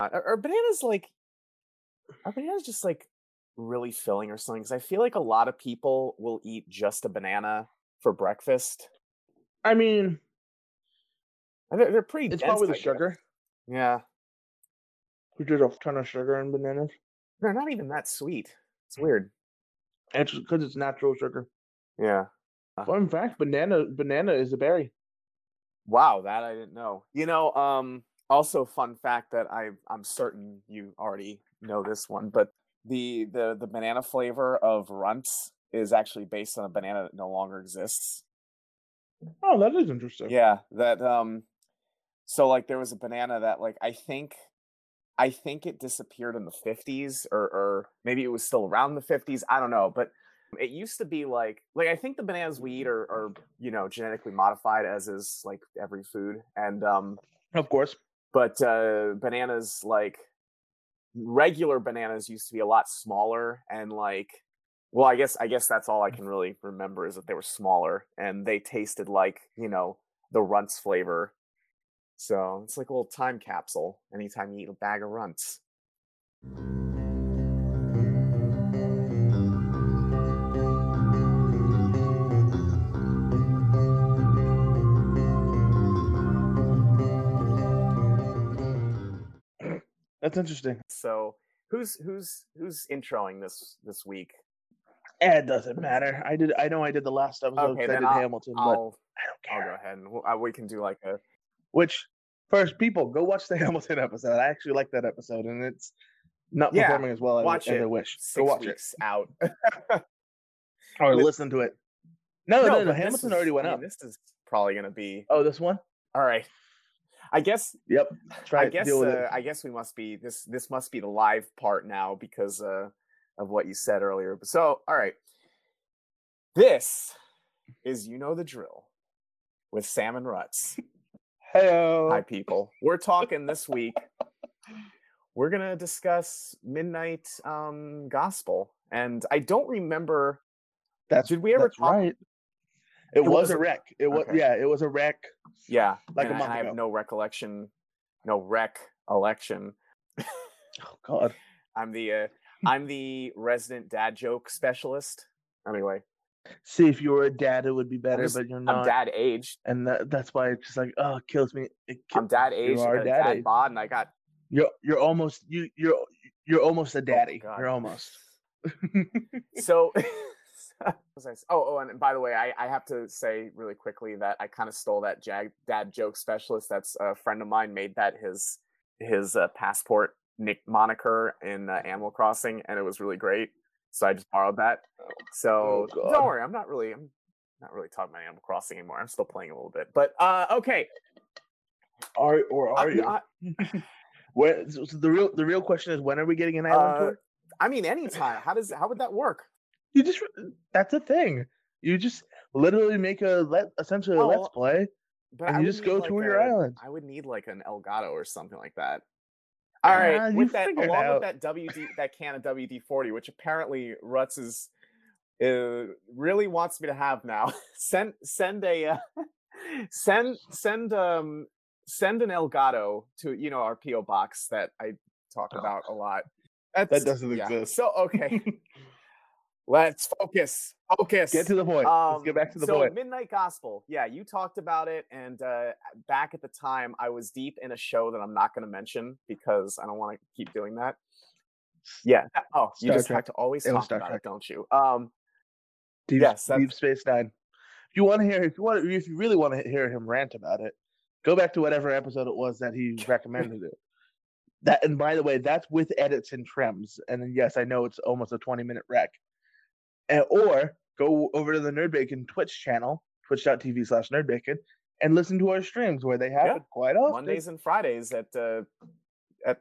Are, are bananas like? Are bananas just like really filling or something? Because I feel like a lot of people will eat just a banana for breakfast. I mean, They're, they're pretty. it's dense, probably the sugar. Yeah, We did a ton of sugar in bananas. they're not even that sweet. It's weird. It's because it's natural sugar. Yeah. Fun fact: banana banana is a berry. Wow, that I didn't know. You know, um, also fun fact that I I'm certain you already know this one, but the the the banana flavor of Runts is actually based on a banana that no longer exists. Oh, that is interesting. Yeah, that um so like there was a banana that like I think I think it disappeared in the 50s or or maybe it was still around the 50s, I don't know, but it used to be like like I think the bananas we eat are are you know genetically modified as is like every food and um Of course. But uh bananas like regular bananas used to be a lot smaller and like well i guess i guess that's all i can really remember is that they were smaller and they tasted like you know the runts flavor. So it's like a little time capsule anytime you eat a bag of runts That's interesting. so who's who's who's introing this this week Eh, It doesn't matter. I did. I know I did the last episode. okay I did I'll, Hamilton, but I'll, I don't care. I'll go ahead and we'll, uh, we can do like a Which first, people go watch the Hamilton episode. I actually like that episode, and it's not Yeah, performing as well as, watch as I wish. six Go watch weeks out or with- listen to it. No, no, no. but this Hamilton is- already went I mean, up. this is probably gonna be Oh, this one. all right i guess Yep. Try I guess uh. I guess we must be this this must be the live part now because uh, of what you said earlier. So all right, this is you know the drill with Sam and Rhuts. Hello. Hi people, we're talking this week. We're gonna discuss Midnight um, Gospel, and I don't remember. That's Did we ever talk- right. It, It was was a a- wreck. It was okay. yeah. It was a wreck. Yeah, Like and I- month I ago. have no recollection, no rec election. Oh God. I'm the uh, I'm the resident dad joke specialist. Anyway, See, if you were a dad, it would be better, just- but you're not. I'm dad aged. and that, that's why it's just like, oh, it kills me. It I'm ki- dad you aged. I are dad dad age. bod, and I got You're you're almost you you're you're almost a daddy. God. you're almost. so. what was I s- oh, oh, and by the way, I, I have to say really quickly that I kind of stole that jag, dad joke specialist. That's a friend of mine made that his his uh, passport nick moniker in uh, Animal Crossing, and it was really great. So I just borrowed that. So God. don't worry, I'm not really I'm not really talking about Animal Crossing anymore. I'm still playing a little bit, but uh, okay. Are or are I- you? Where, so so the real the real question is when are we getting an island Uh, tour? I mean, anytime. How does how would that work? You just that's a thing. You just literally make a let essentially a Oh, let's play. But And you just go need, tour like, your island. I would need like an Elgato or something like that. All right, Ah, with that, along with that WD, that can of WD forty, which apparently Rhuts is uh, really wants me to have now. send send a uh, send send um send an Elgato to you know our PO box that I talk Oh. about a lot. That's, doesn't yeah. exist. So okay, let's focus. Focus. Get to the point. Let's Um, get back to the so point. Midnight Gospel. Yeah, you talked about it, and uh, back at the time, I was deep in a show that I'm not going to mention because I don't want to keep doing that. Yeah. Oh, you Star just Trek. have to always It talk about Trek. it, don't you? Um, Deep, yes, that's- Deep Space Nine. If you want to hear, if you want, if you really want to hear him rant about it, go back to whatever episode it was that he recommended it. That and by the way, that's with edits and trims. And yes, I know it's almost a twenty minute rec. And, or go over to the Nerd Bacon Twitch channel, twitch.tv slash nerdbacon, and listen to our streams where they happen quite often. Mondays and Fridays at uh, at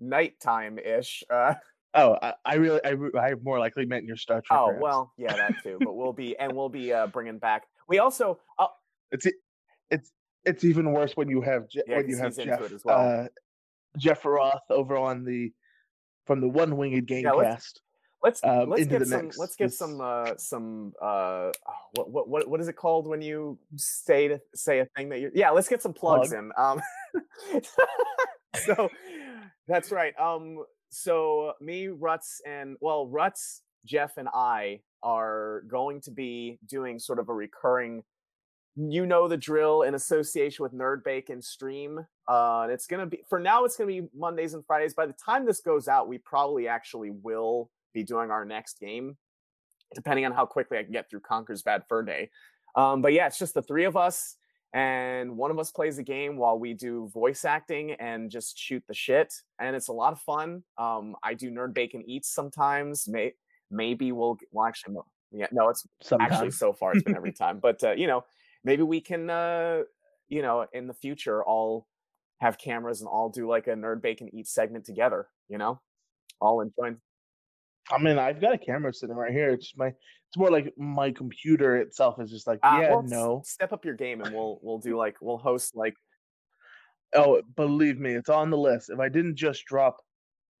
nighttime ish. Uh, Oh, I, I really, I, I more likely meant your Star Trek. oh well, yeah, that too. But we'll be and we'll be uh, bringing back. We also uh, It's it's it's even worse when you have Je- Yeah, when you have Jeff well. uh, Jepheroth over on the from the One Winged Yeah, let's- Gamecast. Let's um, let's get some let's get some uh some uh oh, what what what what is it called when you say to say a thing that you yeah let's get some plugs Plug. in um so That's right. Um, so me, Rhuts, and well, Rhuts, Jeff, and I are going to be doing sort of a recurring you know the drill in association with Nerd Bacon stream. Uh, it's gonna be for now. It's gonna be Mondays and Fridays. By the time this goes out, we probably actually will be doing our next game, depending on how quickly I can get through Conker's Bad Fur Day. Um, but yeah, it's just the three of us, and one of us plays a game while we do voice acting and just shoot the shit, and it's a lot of fun. Um, I do Nerd Bacon eats sometimes. May- maybe we'll well actually no, yeah no it's Sometimes. actually so far it's been every time, but uh, you know maybe we can uh you know in the future all have cameras and all do like a nerd bacon eat segment together you know all enjoying I mean, I've got a camera sitting right here. It's my. It's more like my computer itself is just like, uh, yeah, well, s- no. step up your game and we'll we'll do like we'll host like Oh, believe me, it's on the list. If I didn't just drop,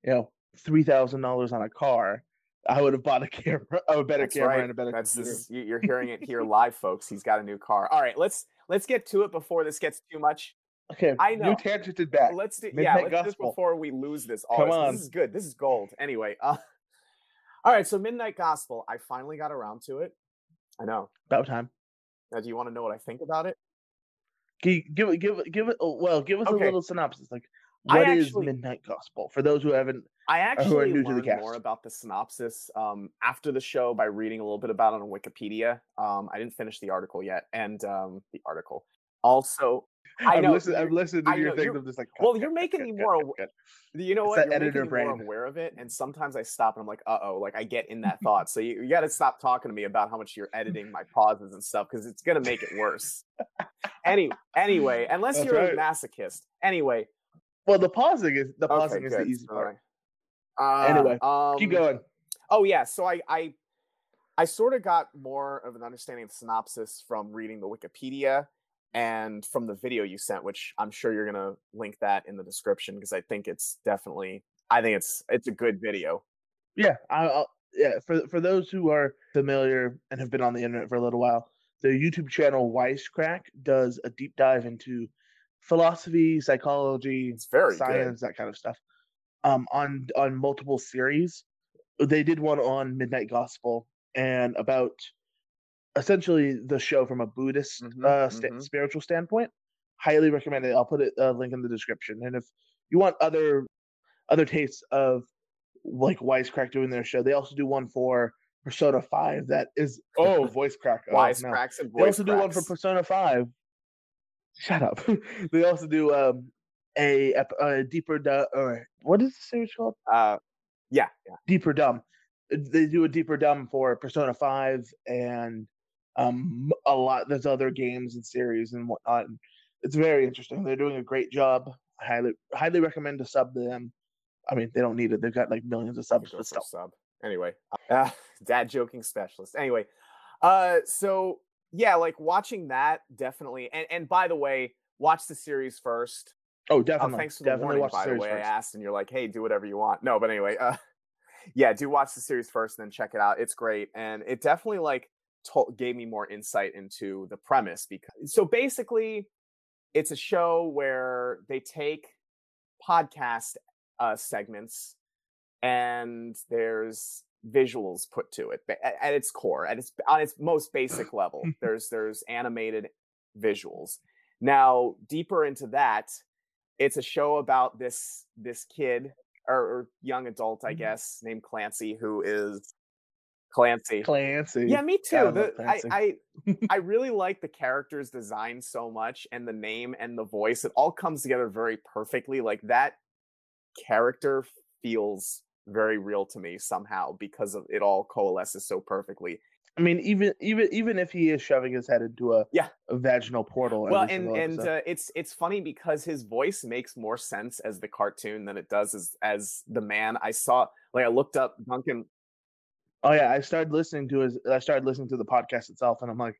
you know, three thousand dollars on a car, I would have bought a camera, a better that's camera right and a better that's computer. this you're hearing it here live folks he's got a new car all right let's let's get to it before this gets too much Okay, I know. You tangented back. let's do yeah let's do this before we lose this all Come this, on. this is good this is gold anyway uh all right so midnight gospel i finally got around to it i know About time. now do you want to know what i think about it Gi- Give it, give it, give it. oh, Well, give us Okay. a little synopsis. Like, what is actually- Midnight Gospel for those who haven't? I who actually the learned more about the synopsis um, after the show by reading a little bit about it on Wikipedia. Um, I didn't finish the article yet, and um, the article also. I I've know. listened. I've you're- listened to I your know, things. I'm just like, well, cut, you're cut, making cut, me more. cut, aw- cut. You know It's what? You're editor brain. more aware of it, and sometimes I stop and I'm like, "Uh oh!" Like I get in that thought. So you, you got to stop talking to me about how much you're editing my pauses and stuff because it's gonna make it worse. Any anyway, unless That's you're a masochist. Anyway, Well, the pausing is the okay, pausing is the easy part. right. Uh, Anyway, um, Keep going. Oh yeah, so I I I sort of got more of an understanding of synopsis from reading the Wikipedia and from the video you sent, which I'm sure you're gonna link that in the description because I think it's definitely I think it's it's a good video. Yeah, I, I'll, yeah. For for those who are familiar and have been on the internet for a little while, the YouTube channel Wisecrack does a deep dive into philosophy, psychology, It's very good. science, that kind of stuff. Um, on on multiple series, they did one on Midnight Gospel and about essentially the show from a Buddhist Mhm, uh, sta- mhm. spiritual standpoint. Highly recommend it. I'll put it a link in the description. And if you want other other tastes of like Wisecrack doing their show, they also do one for Persona Five. That is oh voice crack. Oh, Wise no. cracks and They voice also do one for. Persona Five. Shut up. they also do um a, a deeper du- or what is the series called? uh yeah, yeah. Deep or Dumb. Uh, They do a Deep or Dumb for Persona Five and um a lot. There's other games and series and whatnot. And it's very interesting. They're doing a great job. I highly highly recommend to sub to them. I mean, they don't need it. They've got like millions of subs, but still. sub. Anyway, uh, dad joking specialist. Anyway, uh, so yeah, like watching that definitely. And and by the way, watch the series first. Oh, Oh, definitely. thanks for the definitely warning. watch the By the series way, I asked, and you're like, "Hey, do whatever you want." No, but anyway, uh, yeah, do watch the series first, and then check it out. It's great, and it definitely like told, gave me more insight into the premise. Because so basically, it's a show where they take podcast uh, segments, and there's visuals put to it at, at its core, at its on its most basic level. there's there's animated visuals. Now, deeper into that, it's a show about this this kid or, or young adult, I Mhm. guess, named Clancy, who is Clancy. Clancy. Yeah, me too. The, I. I I really like the character's design so much, and the name and the voice. It all comes together very perfectly. Like that character feels very real to me somehow because of it all coalesces so perfectly. I mean, even even even if he is shoving his head into a Yeah. a vaginal portal. well and and uh, it's it's funny because his voice makes more sense as the cartoon than it does as as the man i saw like i looked up duncan oh yeah, I started listening to his. I started listening to the podcast itself, and I'm like,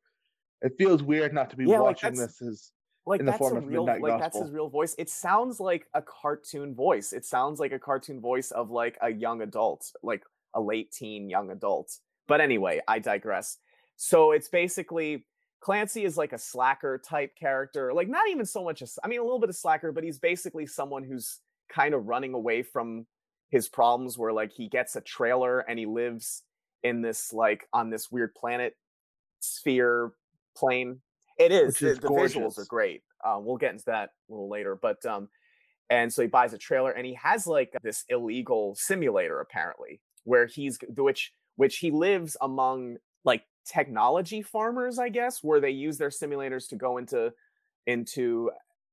it feels weird not to be Yeah, watching that's- this. As like In the that's form a of real Midnight like that's his real voice it sounds like a cartoon voice it sounds like a cartoon voice of like a young adult like a late teen young adult but anyway i digress so it's basically clancy is like a slacker type character like not even so much as i mean a little bit of slacker but he's basically someone who's kind of running away from his problems where like he gets a trailer and he lives in this like on this weird planet sphere plane. It is, is the, the visuals are great. Uh, we'll get into that a little later but um and so he buys a trailer and he has like this illegal simulator apparently where he's which which he lives among like technology farmers i guess where they use their simulators to go into into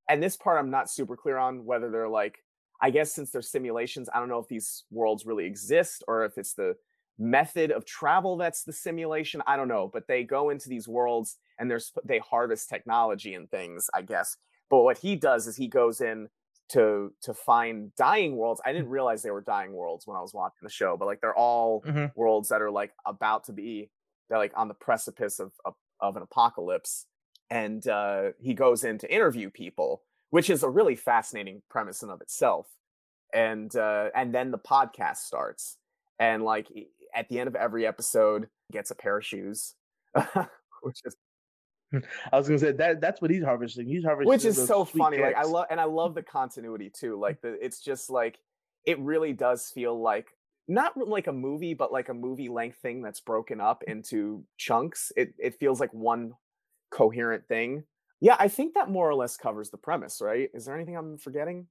and this part i'm not super clear on whether they're like i guess since they're simulations i don't know if these worlds really exist or if it's the method of travel that's the simulation i don't know but they go into these worlds and there's they harvest technology and things i guess. But what he does is he goes in to to find dying worlds. I didn't realize they were dying worlds when i was watching the show but like they're all Mhm. worlds that are like about to be they're like on the precipice of of, of an apocalypse. And uh he goes in to interview people which is a really fascinating premise in of itself. And uh and then the podcast starts. And like at the end of every episode gets a pair of shoes which is I was gonna say that that's what he's harvesting. He's harvesting which is so funny like i love and i love the continuity too like the it's just like it really does feel like not like a movie but like a movie length thing that's broken up into chunks. It it feels like one coherent thing. Yeah i think that more or less covers the premise right? Is there anything i'm forgetting?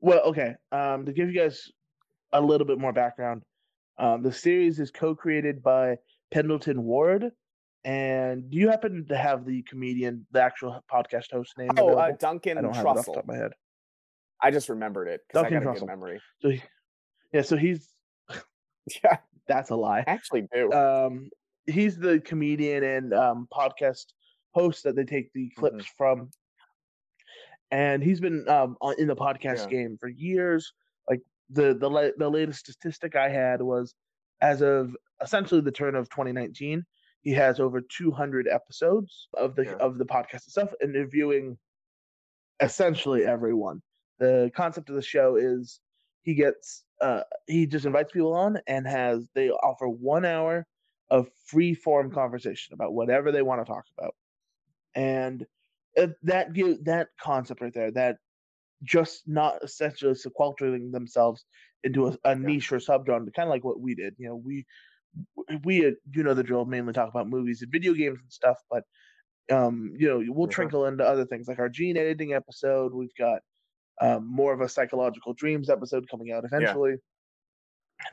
Well, okay. Um, to give you guys a little bit more background, um, the series is co-created by Pendleton Ward. And do you happen to have the comedian, the actual podcast host name? oh uh, duncan I don't have it off the trussell top of my head. i just remembered it because i Duncan got a good memory So, he- yeah, so he's yeah that's a lie. I actually do Um, he's the comedian and um, podcast host that they take the Mm-hmm. clips from, and he's been um, in the podcast Yeah. game for years. The the la- the latest statistic I had was, as of essentially the turn of 2019, he has over 200 episodes of the Yeah. of the podcast itself, interviewing essentially everyone. The concept of the show is he gets uh he just invites people on and has they offer one hour of free form conversation about whatever they want to talk about and uh, that give that concept right there that just not essentially sequestering themselves into a, a niche or subgenre kind of like what we did you know we we uh, you know the drill mainly talk about movies and video games and stuff but um you know we'll Mhm. trickle into other things like our gene editing episode we've got um, more of a psychological dreams episode coming out eventually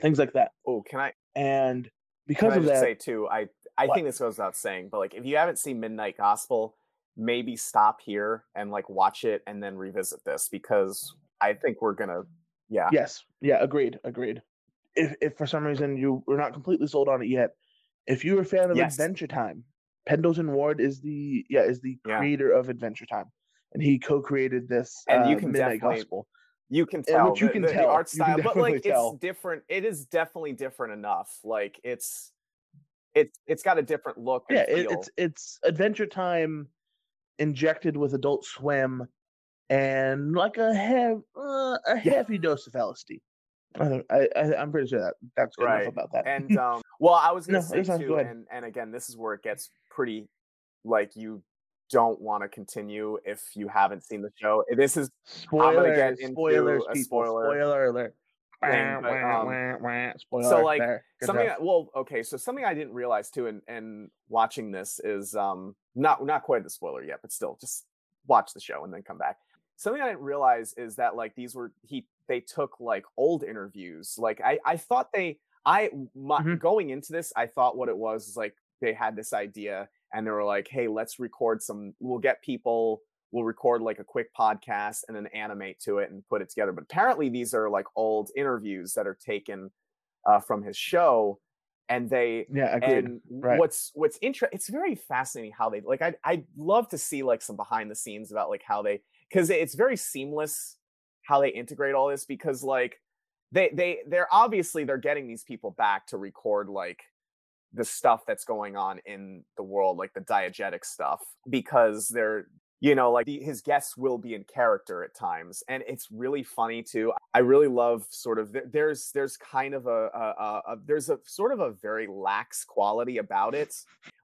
things like that oh can i and because I of just that say too, I I What? think this goes without saying, but like if you haven't seen Midnight Gospel, maybe stop here and like watch it and then revisit this because I think we're gonna yeah. Yes. Yeah. Agreed. Agreed. If if for some reason you were not completely sold on it yet, if you're a fan of Yes. Adventure Time, Pendleton Ward is the yeah is the Yeah. creator of Adventure Time, and he co-created this And you uh, can Midnight definitely Gospel. You can tell which you the- can the, the art style, but like tell. it's different. It is definitely different enough. Like it's it's it's got a different look. And Yeah, it, it's it's Adventure Time injected with Adult Swim and like a hev- uh, a heavy dose of LSD. I, don't- I, I I'm pretty sure that that's good Right. enough about that. and um well i was gonna No, say too and and again this is where it gets pretty like you don't want to continue if you haven't seen the show this is spoilers, get into spoilers, a people, spoiler spoiler alert. Thing, but, um, wah, wah, spoiler so like. Something that, well okay so something i didn't realize too and and watching this is um not not quite the spoiler yet but still just watch the show and then come back something i didn't realize is that like these were he they took like old interviews like i i thought they i my, Mhm. going into this i thought what it was is like they had this idea and they were like hey let's record some we'll get people we'll record like a quick podcast and then animate to it and put it together but apparently these are like old interviews that are taken uh, from his show and they yeah, agreed. and right. what's what's interesting it's very fascinating how they like i i'd love to see like some behind the scenes about like how they because it's very seamless how they integrate all this because like they they they're obviously they're getting these people back to record like the stuff that's going on in the world like the diegetic stuff because they're you know like the, his guests will be in character at times and it's really funny too i really love sort of there- there's there's kind of a, a, a, there's a sort of a very lax quality about it.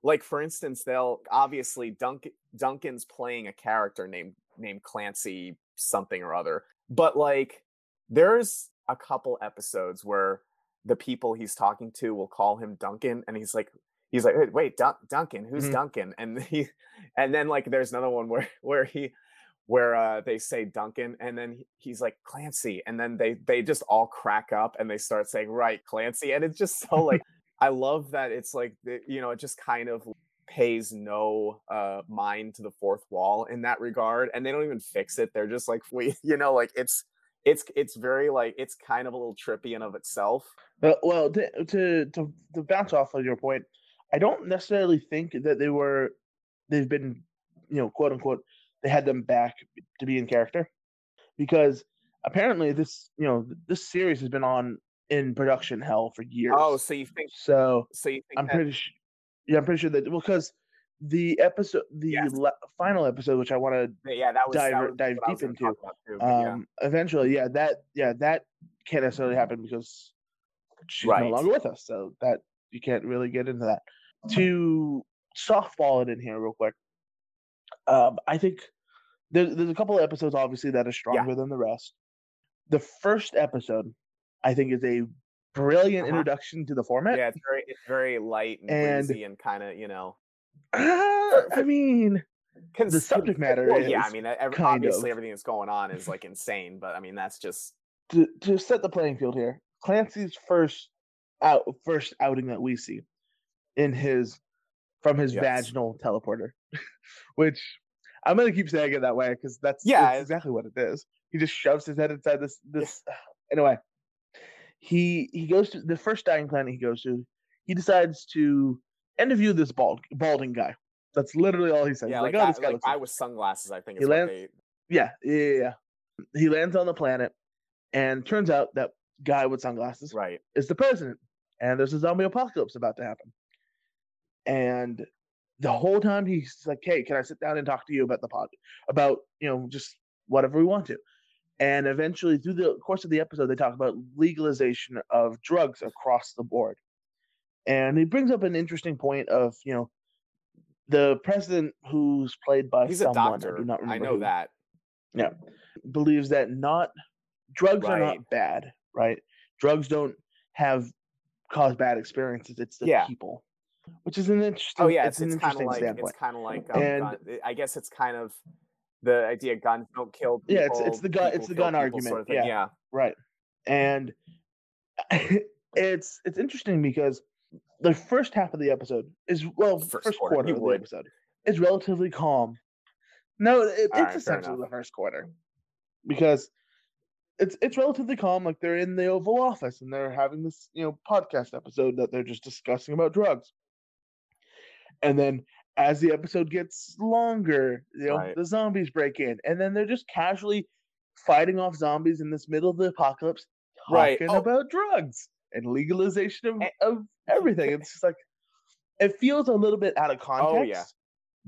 Like for instance they'll obviously duncan duncan's playing a character named named clancy something or other but like there's a couple episodes where the people he's talking to will call him Duncan, and he's like, he's like, wait, wait Dun- Duncan, who's Mhm. Duncan? And he, and then like there's another one where where he, where uh, they say Duncan, and then he's like Clancy, and then they they just all crack up and they start saying right Clancy, and it's just so like I love that it's like you know it just kind of pays no uh mind to the fourth wall in that regard and they don't even fix it they're just like we you know like it's it's it's very like it's kind of a little trippy in of itself Uh, well, to, to to to bounce off of your point, I don't necessarily think that they were they've been you know quote unquote they had them back to be in character because apparently this you know this series has been on in production hell for years. oh so you think so so you think I'm that- pretty sure. Yeah, I'm pretty sure that well because the episode, the Yes. la- final episode, which I want to yeah that was that dive- was dive deep into, too, but yeah. um, eventually, yeah, that yeah that can't necessarily happen because she's no longer with us, so that you can't really get into that. To softball it in here real quick, um, I think there's there's a couple of episodes obviously that are stronger than the rest. The first episode, I think, is a brilliant Uh-huh. introduction to the format. yeah it's very it's very light and, And- breezy and kind of you know Uh, I mean, cons- the subject matter well, yeah i mean e, ev- kind obviously of- everything that's going on is like insane but i mean that's just to, to set the playing field here, Clancy's first out first outing that we see in his from his Yes. vaginal teleporter, which I'm gonna keep saying it that way because that's Yeah, that's exactly what it is. He just shoves his head inside this this. Anyway, he he goes to the first dying planet he goes to. He decides to interview this bald balding guy. That's literally all he says. yeah like, like, oh, I, this guy like looks I with sunglasses i think He lands- they yeah, yeah, yeah, yeah. He lands on the planet, and turns out that guy with sunglasses right is the president, and there's a zombie apocalypse about to happen. And the whole time he's like, "Hey, can I sit down and talk to you about the pod, about you know just whatever we want to?" And eventually, through the course of the episode, they talk about legalization of drugs across the board. And he brings up an interesting point of you know the president who's played by he's a someone doctor I do not i know who, that Yeah, believes that not drugs are not bad, right? Drugs don't have cause bad experiences. It's the Yeah. people, which is an interesting. Oh yeah, it's, it's, an it's kind of interesting like standpoint. it's kind of like um, And- gun, I guess it's kind of the idea guns don't kill people. Yeah, it's- it's the gun- it's the gun argument, Sort of yeah. yeah. right? And it's it's interesting because the first half of the episode is well, First first, quarter, quarter, of would. the episode is relatively calm. No, it, it's right, essentially the first quarter because it's it's relatively calm. Like they're in the Oval Office and they're having this you know podcast episode that they're just discussing about drugs, and then as the episode gets longer, you know Right. the zombies break in, and then they're just casually fighting off zombies in this middle of the apocalypse, Right. talking Oh. about drugs and legalization of, of everything. It's just like it feels a little bit out of context. Oh, yeah.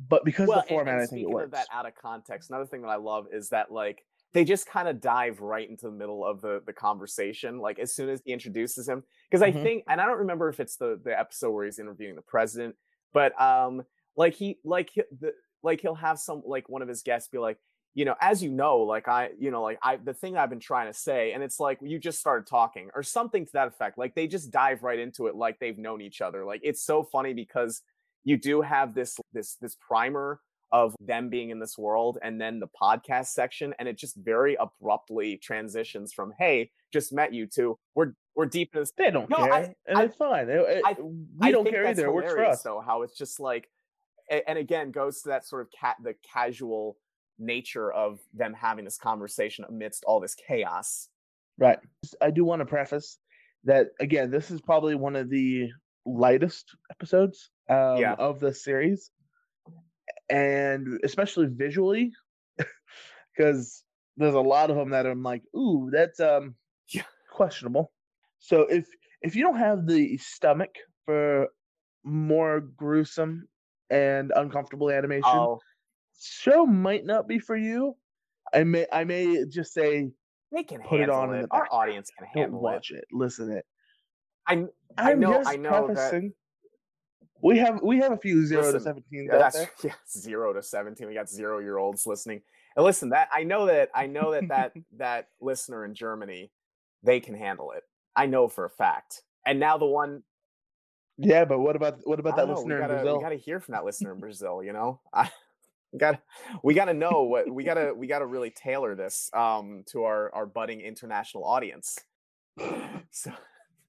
But because well, the format, and I think it works. of that out of context, another thing that I love is that like they just kind of dive right into the middle of the the conversation. Like as soon as he introduces him, because I Mhm. think, and I don't remember if it's the the episode where he's interviewing the president, but um, like he like he, the like he'll have some like one of his guests be like. You know, as you know, like I, you know, like I, the thing I've been trying to say, and it's like you just started talking or something to that effect. Like they just dive right into it, like they've known each other. Like it's so funny because you do have this this this primer of them being in this world and then the podcast section and it just very abruptly transitions from hey just met you to we're we're deep in this they don't No, care, I- and I- it's fine. It- it- I- we don't care either. For us. though how it's just like and again goes to that sort of cat the casual nature of them having this conversation amidst all this chaos Right. I do want to preface that again. This is probably one of the lightest episodes um, Yeah. of the series, and especially visually, because there's a lot of them that I'm like, ooh, that's um Yeah. questionable. So if if you don't have the stomach for more gruesome and uncomfortable animation, oh show might not be for you. I may I may just say they can Put it handle on it, our audience can don't handle it watch it. Listen it. I'm, I I'm know- just I know that- We have we have a few zero to Listen, seventeens yeah, that's there. yeah, zero to 17 we got zero year olds listening And listen, that I know that I know that that that listener in Germany, they can handle it. I know for a fact. And now the one Yeah, but what about what about that know, listener gotta, in Brazil? We gotta hear from that listener in Brazil. You know, I got we gotta know what we gotta we gotta really tailor this um to our our budding international audience. So,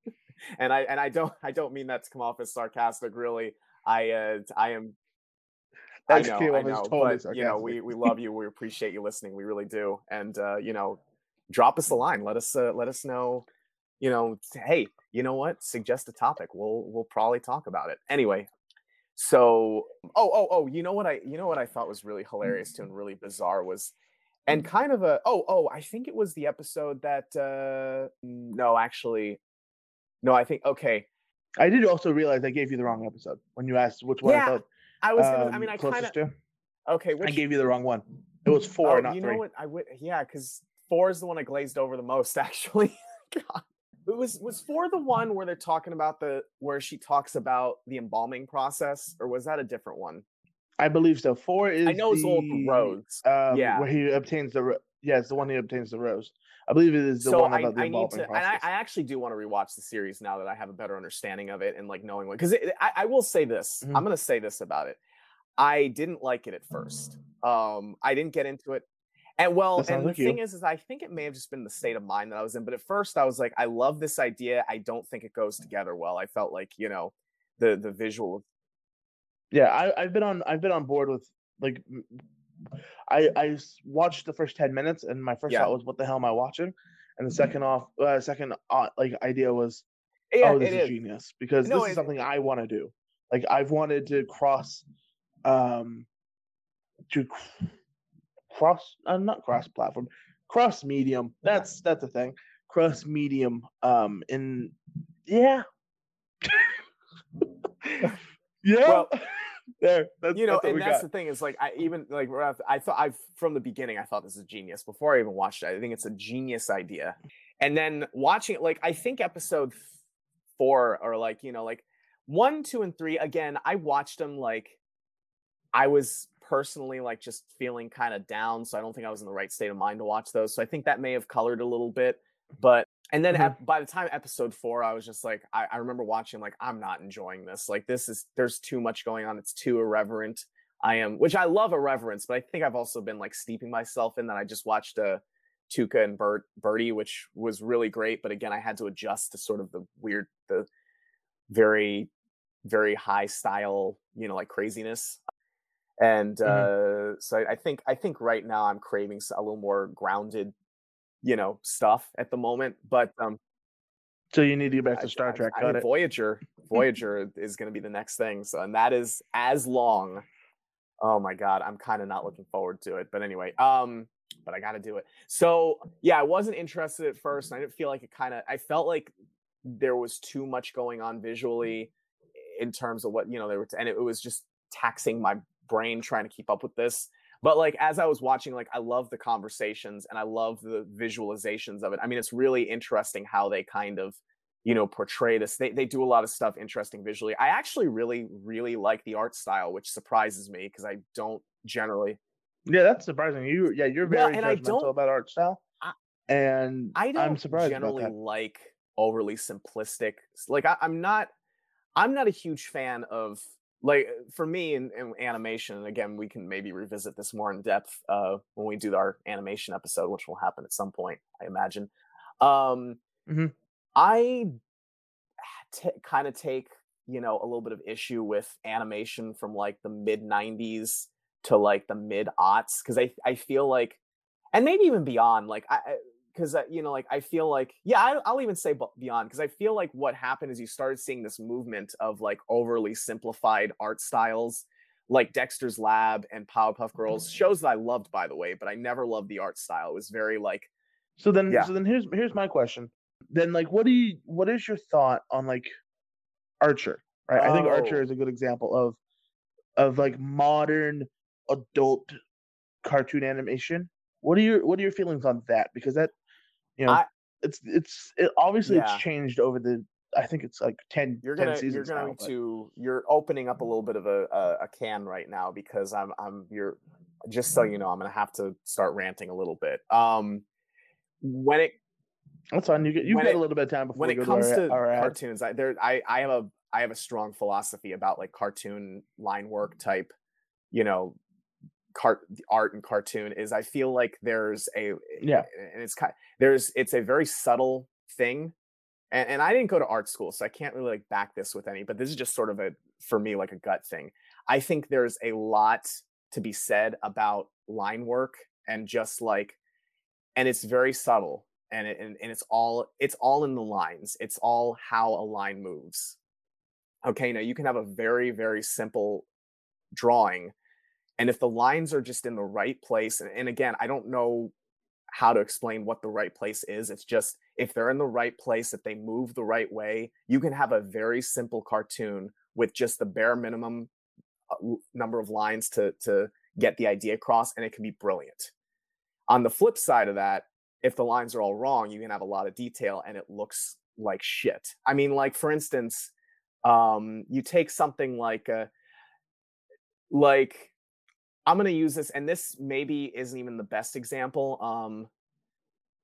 and I and I don't I don't mean that to come off as sarcastic. Really, I uh I am. I know, I know, totally but you know, we we love you. We appreciate you listening. We really do. And uh, you know, drop us a line. Let us uh, let us know. You know, hey, you know what? Suggest a topic. We'll we'll probably talk about it. Anyway, so oh oh oh, you know what I you know what I thought was really hilarious too and really bizarre was and kind of a oh oh I think it was the episode that uh no actually no I think okay I did also realize I gave you the wrong episode when you asked which one I Yeah, thought I was gonna I um, mean I kind of okay I gave you the wrong one. It was four, oh, not you three. know what I would yeah because four is the one I glazed over the most actually God. It was was four the one where they're talking about the where she talks about the embalming process or was that a different one I believe so. Four is I know it's the one with the the, Um, Yeah. where he obtains the ro- yeah, it's the one he obtains the rose. I believe it is the so one I, about the I need to, and I. I actually do want to rewatch the series now that I have a better understanding of it and like knowing what. Because I, I will say this, Mhm. I'm going to say this about it. I didn't like it at first. Um, I didn't get into it, and well, and the like you. thing is, is I think it may have just been the state of mind that I was in. But at first, I was like, I love this idea. I don't think it goes together well. I felt like you know, the the visual. yeah, I, I've been on I've been on board with like I I watched the first ten minutes and my first Yeah. thought was what the hell am I watching, and the second off uh, second uh, like idea was Yeah, oh this is is. genius because No, this is it- something I want to do. Like I've wanted to cross, um, to cross uh, not cross platform, cross medium. That's that's a thing. Cross medium. Um, in yeah, yeah. Well, there. That's, you know, that's and that's got. the thing is like I even like I thought I've from the beginning I thought this is genius before I even watched it. I think it's a genius idea, and then watching it, like I think episode four or like you know like one, two, and three. Again, I watched them like I was personally like just feeling kind of down, so I don't think I was in the right state of mind to watch those. So I think that may have colored a little bit, but. And then Mhm. ep- by the time episode four, I was just like, I, I remember watching, like, I'm not enjoying this. Like, this is, there's too much going on. It's too irreverent. I am, which I love irreverence, but I think I've also been like steeping myself in that. I just watched uh, Tuca and Bert Bertie, which was really great, but again, I had to adjust to sort of the weird, the very, very high style, you know, like craziness. And uh, so I, I think I think right now I'm craving a little more grounded, you know, stuff at the moment. But um, So you need to get back I- to Star I- Trek. I it. Voyager, Voyager is going to be the next thing. So, and that is as long. Oh my god, I'm kind of not looking forward to it. But anyway, um, but I got to do it. So yeah, I wasn't interested at first. And I didn't feel like it kind of. I felt like there was too much going on visually in terms of what you know there were, and it was just taxing my brain trying to keep up with this. But like as I was watching, like I love the conversations and I love the visualizations of it. I mean, it's really interesting how they kind of you know portray this they, they do a lot of stuff interesting visually i actually really really like the art style which surprises me because i don't generally Yeah, that's surprising. You, yeah, you're Well, very and judgmental about art style, I- and i don't I'm surprised generally like overly simplistic like I, i'm not i'm not a huge fan of like for me in, in animation and again we can maybe revisit this more in depth uh when we do our animation episode which will happen at some point i imagine um Mhm. i t- kind of take you know a little bit of issue with animation from like the mid 90s to like the mid aughts because i i feel like and maybe even beyond like i because you know like i feel like yeah I, i'll even say beyond because i feel like what happened is you started seeing this movement of like overly simplified art styles like dexter's lab and powerpuff girls mm. shows that i loved by the way but i never loved the art style it was very like So then, Yeah. so then here's here's my question. Then, like, what do you what is your thought on like Archer? Right, I think Archer Oh. is a good example of of like modern adult cartoon animation. What are your what are your feelings on that? Because that you know I- it's it's it, obviously Yeah. it's changed over the I think it's like 10, you're 10 gonna seasons you're going now, but- to you're opening up a little bit of a, a a can right now because i'm i'm you're just so you know, I'm gonna have to start ranting a little bit. Um, when it That's fine. You get you get it- a little bit of time before when it go comes to to our, our cartoons, I there I I have a I have a strong philosophy about like cartoon line work type, you know, cart art and cartoon is I feel like there's a Yeah. and it's kind there's it's a very subtle thing. And, and I didn't go to art school, so I can't really like back this with any, but this is just sort of a for me like a gut thing. I think there's a lot to be said about line work and just like and it's very subtle and it, and, and it's all it's all in the lines it's all how a line moves okay now you can have a very very simple drawing and if the lines are just in the right place and, and again i don't know how to explain what the right place is it's just if they're in the right place if they move the right way you can have a very simple cartoon with just the bare minimum uh, number of lines to to get the idea across and it can be brilliant. On the flip side of that if the lines are all wrong you can have a lot of detail and it looks like shit. I mean like for instance um you take something like uh like i'm going to use this and this maybe isn't even the best example um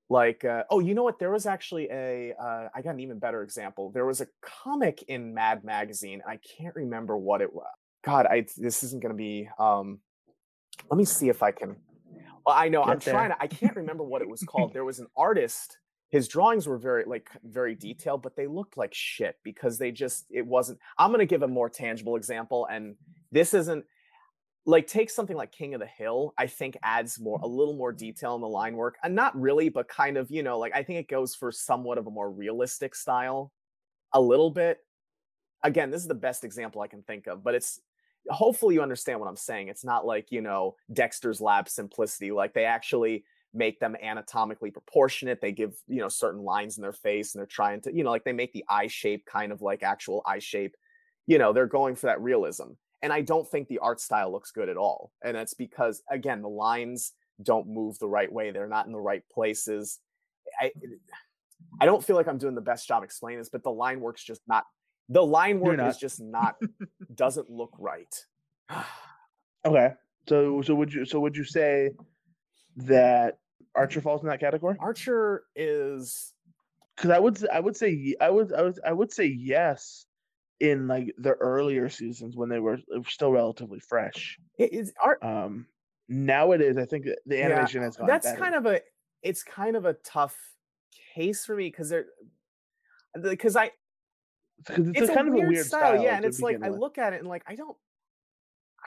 like uh, oh you know what? There was actually a uh, i got an even better example. There was a comic in mad magazine. I can't remember what it was god i this isn't going to be um let me see if i can well, i know i'm there. trying to i can't remember what it was called. There was an artist his drawings were very like very detailed but they looked like shit because they just it wasn't i'm going to give a more tangible example and this isn't like take something like king of the hill i think adds more a little more detail in the line work and not really but kind of you know like i think it goes for somewhat of a more realistic style a little bit. Again this is the best example i can think of but it's hopefully you understand what i'm saying it's not like you know dexter's lab simplicity like they actually make them anatomically proportionate they give you know certain lines in their face and they're trying to you know like they make the eye shape kind of like actual eye shape you know they're going for that realism and i don't think the art style looks good at all and that's because again the lines don't move the right way they're not in the right places i i don't feel like i'm doing the best job explaining this but the line work's just not the line work is just not doesn't look right Okay. So so would you so would you say that Archer falls in that category? archer is Because I would I would say I would I would I would say yes in like the earlier seasons when they were still relatively fresh. it is art Um nowadays I think the Yeah, animation has gone that's better. kind of a it's kind of a tough case for me because they're because i 'Cause it's, it's a a kind of weird, a weird style, yeah and it's like begin i look at it and like i don't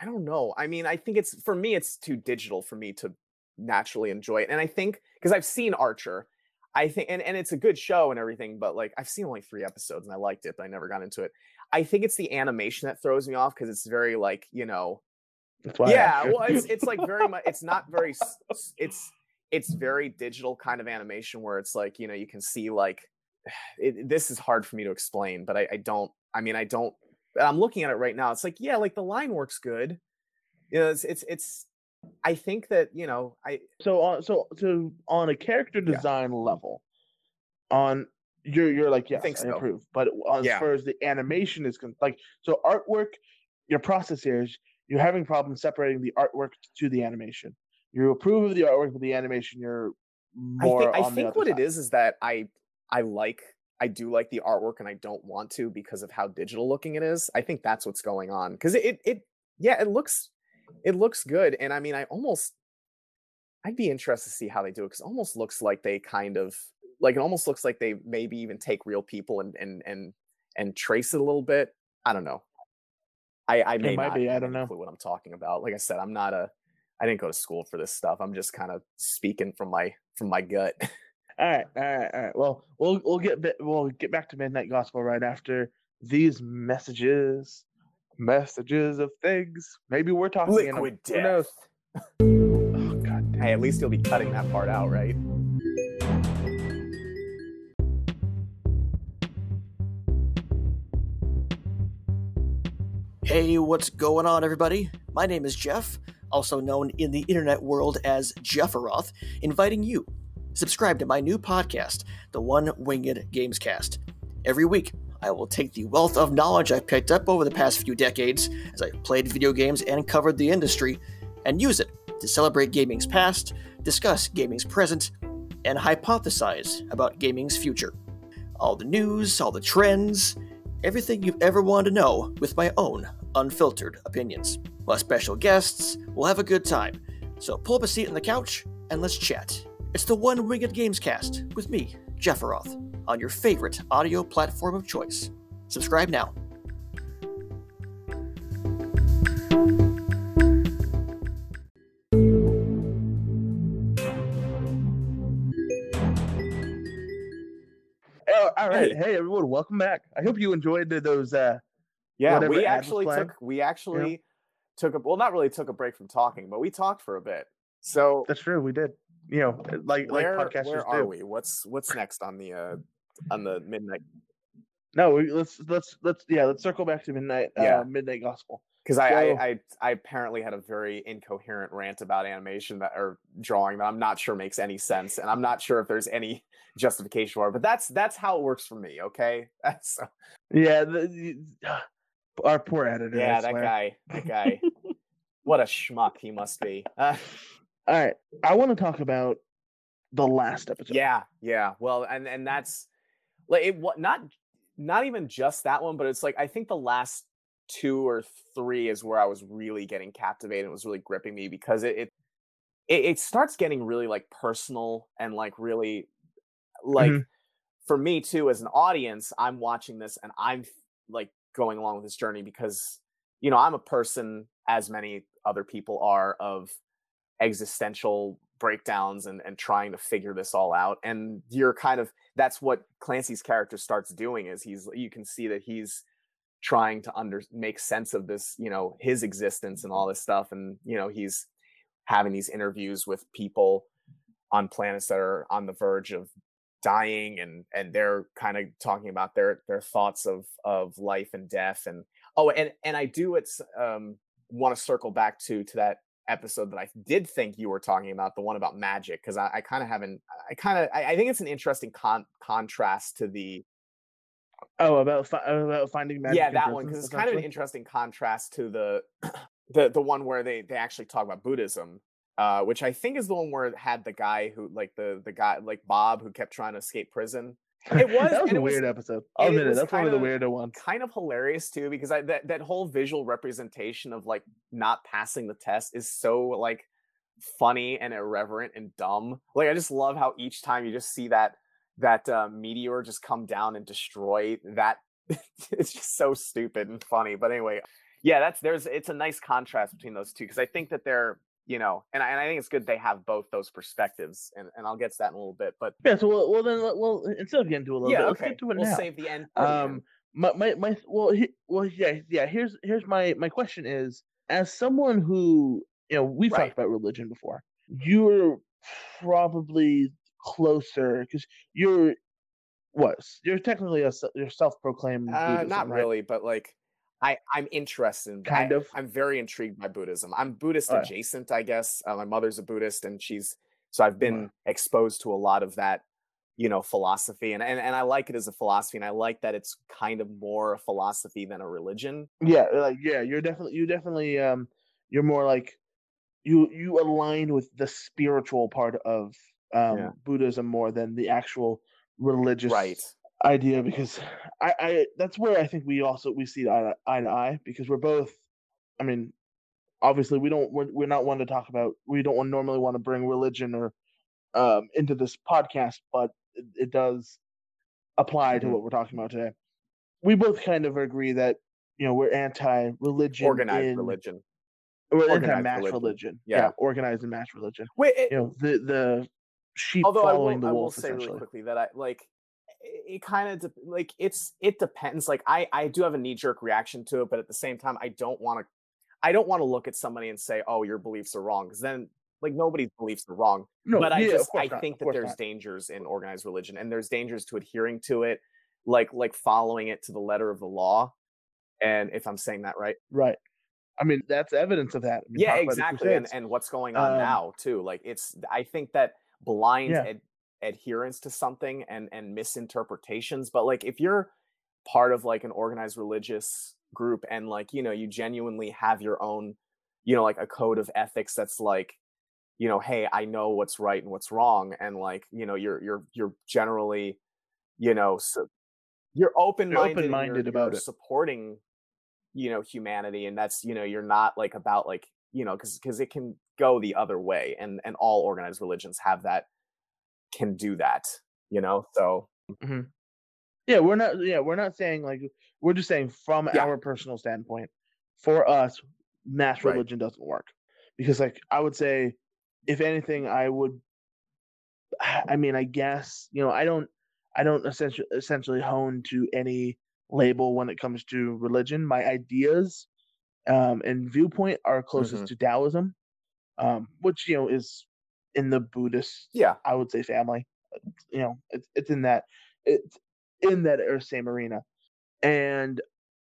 i don't know i mean i think it's for me it's too digital for me to naturally enjoy it and i think because i've seen archer i think and, and it's a good show and everything but like i've seen only three episodes and i liked it but i never got into it i think it's the animation that throws me off because it's very like you know yeah well it's it's like very much it's not very it's it's very digital kind of animation where it's like you know you can see like it, this is hard for me to explain but I, I don't i mean i don't i'm looking at it right now it's like yeah like the line works good you know it's it's, it's i think that you know i So on so so on a character Yeah. design level, on you're you're like yes, I, think so. approve. But as Yeah. far as the animation is con- like so artwork, your process here is you're having problems separating the artwork to the animation. You approve of the artwork, but the animation you're i more think i on the think what side. it is is that i i like i do like the artwork and i don't want to because of how digital looking it is i think that's what's going on because it, it it yeah it looks it looks good and i mean i almost i'd be interested to see how they do it because almost looks like they kind of like it almost looks like they maybe even take real people and and and and trace it a little bit i don't know i i may might not be, I don't know. what i'm talking about like i said i'm not a i didn't go to school for this stuff i'm just kind of speaking from my from my gut All right, all right, all right. Well, we'll we'll get we'll get back to Midnight Gospel right after these messages, messages of things. Maybe we're talking liquid Who knows? death Oh god damn. hey at least you'll be cutting that part out right Hey, what's going on, everybody? My name is Jeff, also known in the internet world as Jepheroth, inviting you subscribe to my new podcast, the One Winged Gamescast. Every week, I will take the wealth of knowledge I've picked up over the past few decades as I've played video games and covered the industry, and use it to celebrate gaming's past, discuss gaming's present, and hypothesize about gaming's future. All the news, all the trends, everything you've ever wanted to know with my own unfiltered opinions. Plus special guests, we'll have a good time. So pull up a seat on the couch and let's chat. It's the One Winged Gamescast with me, Jepheroth, on your favorite audio platform of choice. Subscribe now. Oh, all right. Hey. Hey. everyone, welcome back. I hope you enjoyed the- those. uh Yeah, we actually took we actually took a well, not really took a break from talking, but we talked for a bit. So That's true. We did. You know, like where like podcasters where are do. we? What's what's next on the uh on the midnight? No, we, let's let's let's yeah, let's circle back to midnight. Yeah. Uh, midnight gospel. Because I, So- I, I I apparently had a very incoherent rant about animation that or drawing that I'm not sure makes any sense, and I'm not sure if there's any justification for it. But that's that's how it works for me. Okay, that's Yeah, the, our poor editor. Yeah, that guy, that guy, what a schmuck he must be. Uh, All right, I want to talk about the last episode. yeah, yeah. Well, and and that's like it. What not not even just that one, but it's like I think the last two or three is where I was really getting captivated. It was really gripping me because it it, it starts getting really like personal and like really like Mhm. for me too as an audience i'm watching this and i'm like going along with this journey because you know i'm a person as many other people are of existential breakdowns and and trying to figure this all out and you're kind of that's what clancy's character starts doing is he's you can see that he's trying to under make sense of this you know his existence and all this stuff and you know he's having these interviews with people on planets that are on the verge of dying and and they're kind of talking about their their thoughts of of life and death and oh and and I do it's um want to circle back to to that episode that I did think you were talking about the one about magic because I, I kind of haven't I kind of I, I think it's an interesting con- contrast to the Oh, about fi- about finding magic. yeah that one because it's kind of an interesting contrast to the the the one where they they actually talk about buddhism uh which i think is the one where it had the guy who like the the guy like bob who kept trying to escape prison It was, that was a was- weird episode. I'll admit it. That's one of the kinda- weirder ones. kind of hilarious too because I, that that whole visual representation of like not passing the test is so like funny and irreverent and dumb. Like I just love how each time you just see that that uh, meteor just come down and destroy that. it's just so stupid and funny. But anyway, yeah, that's there's it's a nice contrast between those two because I think that they're you know and I, and I think it's good they have both those perspectives and, and I'll get to that in a little bit. But Yeah. So well, well then well instead of getting to a little yeah, bit, let's okay, get to it we'll now. save the end. for the end. um my my, my well he, well yeah yeah here's here's my my question is as someone who you know we've Right. talked about religion before you're probably closer because you're what you're technically a you're self-proclaimed Uh, Buddhism, not right? really, but like I I'm interested. In, that. Kind of. I'm very intrigued by Buddhism. I'm Buddhist Alright. adjacent, I guess. Uh, my mother's a Buddhist, and she's so I've been exposed to a lot of that, you know, philosophy, and and and I like it as a philosophy, and I like that it's kind of more a philosophy than a religion. yeah like yeah you're definitely you definitely um you're more like you you align with the spiritual part of um Yeah. buddhism more than the actual religious Right. Idea because I, I that's where I think we also we see eye to, eye to eye because we're both I mean obviously we don't we're, we're not one to talk about we don't want, normally want to bring religion or um into this podcast but it, it does apply to Mhm. what we're talking about today we both kind of agree that you know we're anti-religion Organized in, religion. we're organized anti-mass religion. religion, Yeah. yeah organized and mass religion Wait, it, you know the the sheep although I will, following the I will wolf say really quickly that I like it, it kind of de- like it's it depends. Like I I do have a knee jerk reaction to it, but at the same time I don't want to I don't want to look at somebody and say, "Oh, your beliefs are wrong," because then like nobody's beliefs are wrong. no but I yeah, just I not, think that there's not. dangers in organized religion, and there's dangers to adhering to it, like like following it to the letter of the law. And if I'm saying that right, Right. I mean, that's evidence of that. I mean, yeah, talk about the exactly. And and what's going on Um, now too? Like it's I think that blind Yeah. ad- adherence to something and and misinterpretations. But like if you're part of like an organized religious group and like you know you genuinely have your own you know like a code of ethics that's like you know hey i know what's right and what's wrong and like you know you're you're you're generally you know so you're open-minded, and open-minded you're, about you're supporting you know humanity and that's you know you're not like about like you know because because it can go the other way and and all organized religions have that can do that you know so Mhm. Yeah, we're not. Yeah, we're not saying like we're just saying from Yeah. our personal standpoint. For us, mass Right. religion doesn't work because, like, I would say, if anything, I would. I mean, I guess you know, I don't, I don't essentially essentially hone to any label when it comes to religion. My ideas um, and viewpoint are closest Mhm. to Taoism, um, which you know is in the Buddhist yeah I would say family. You know, it's it's in that it's in that same arena, and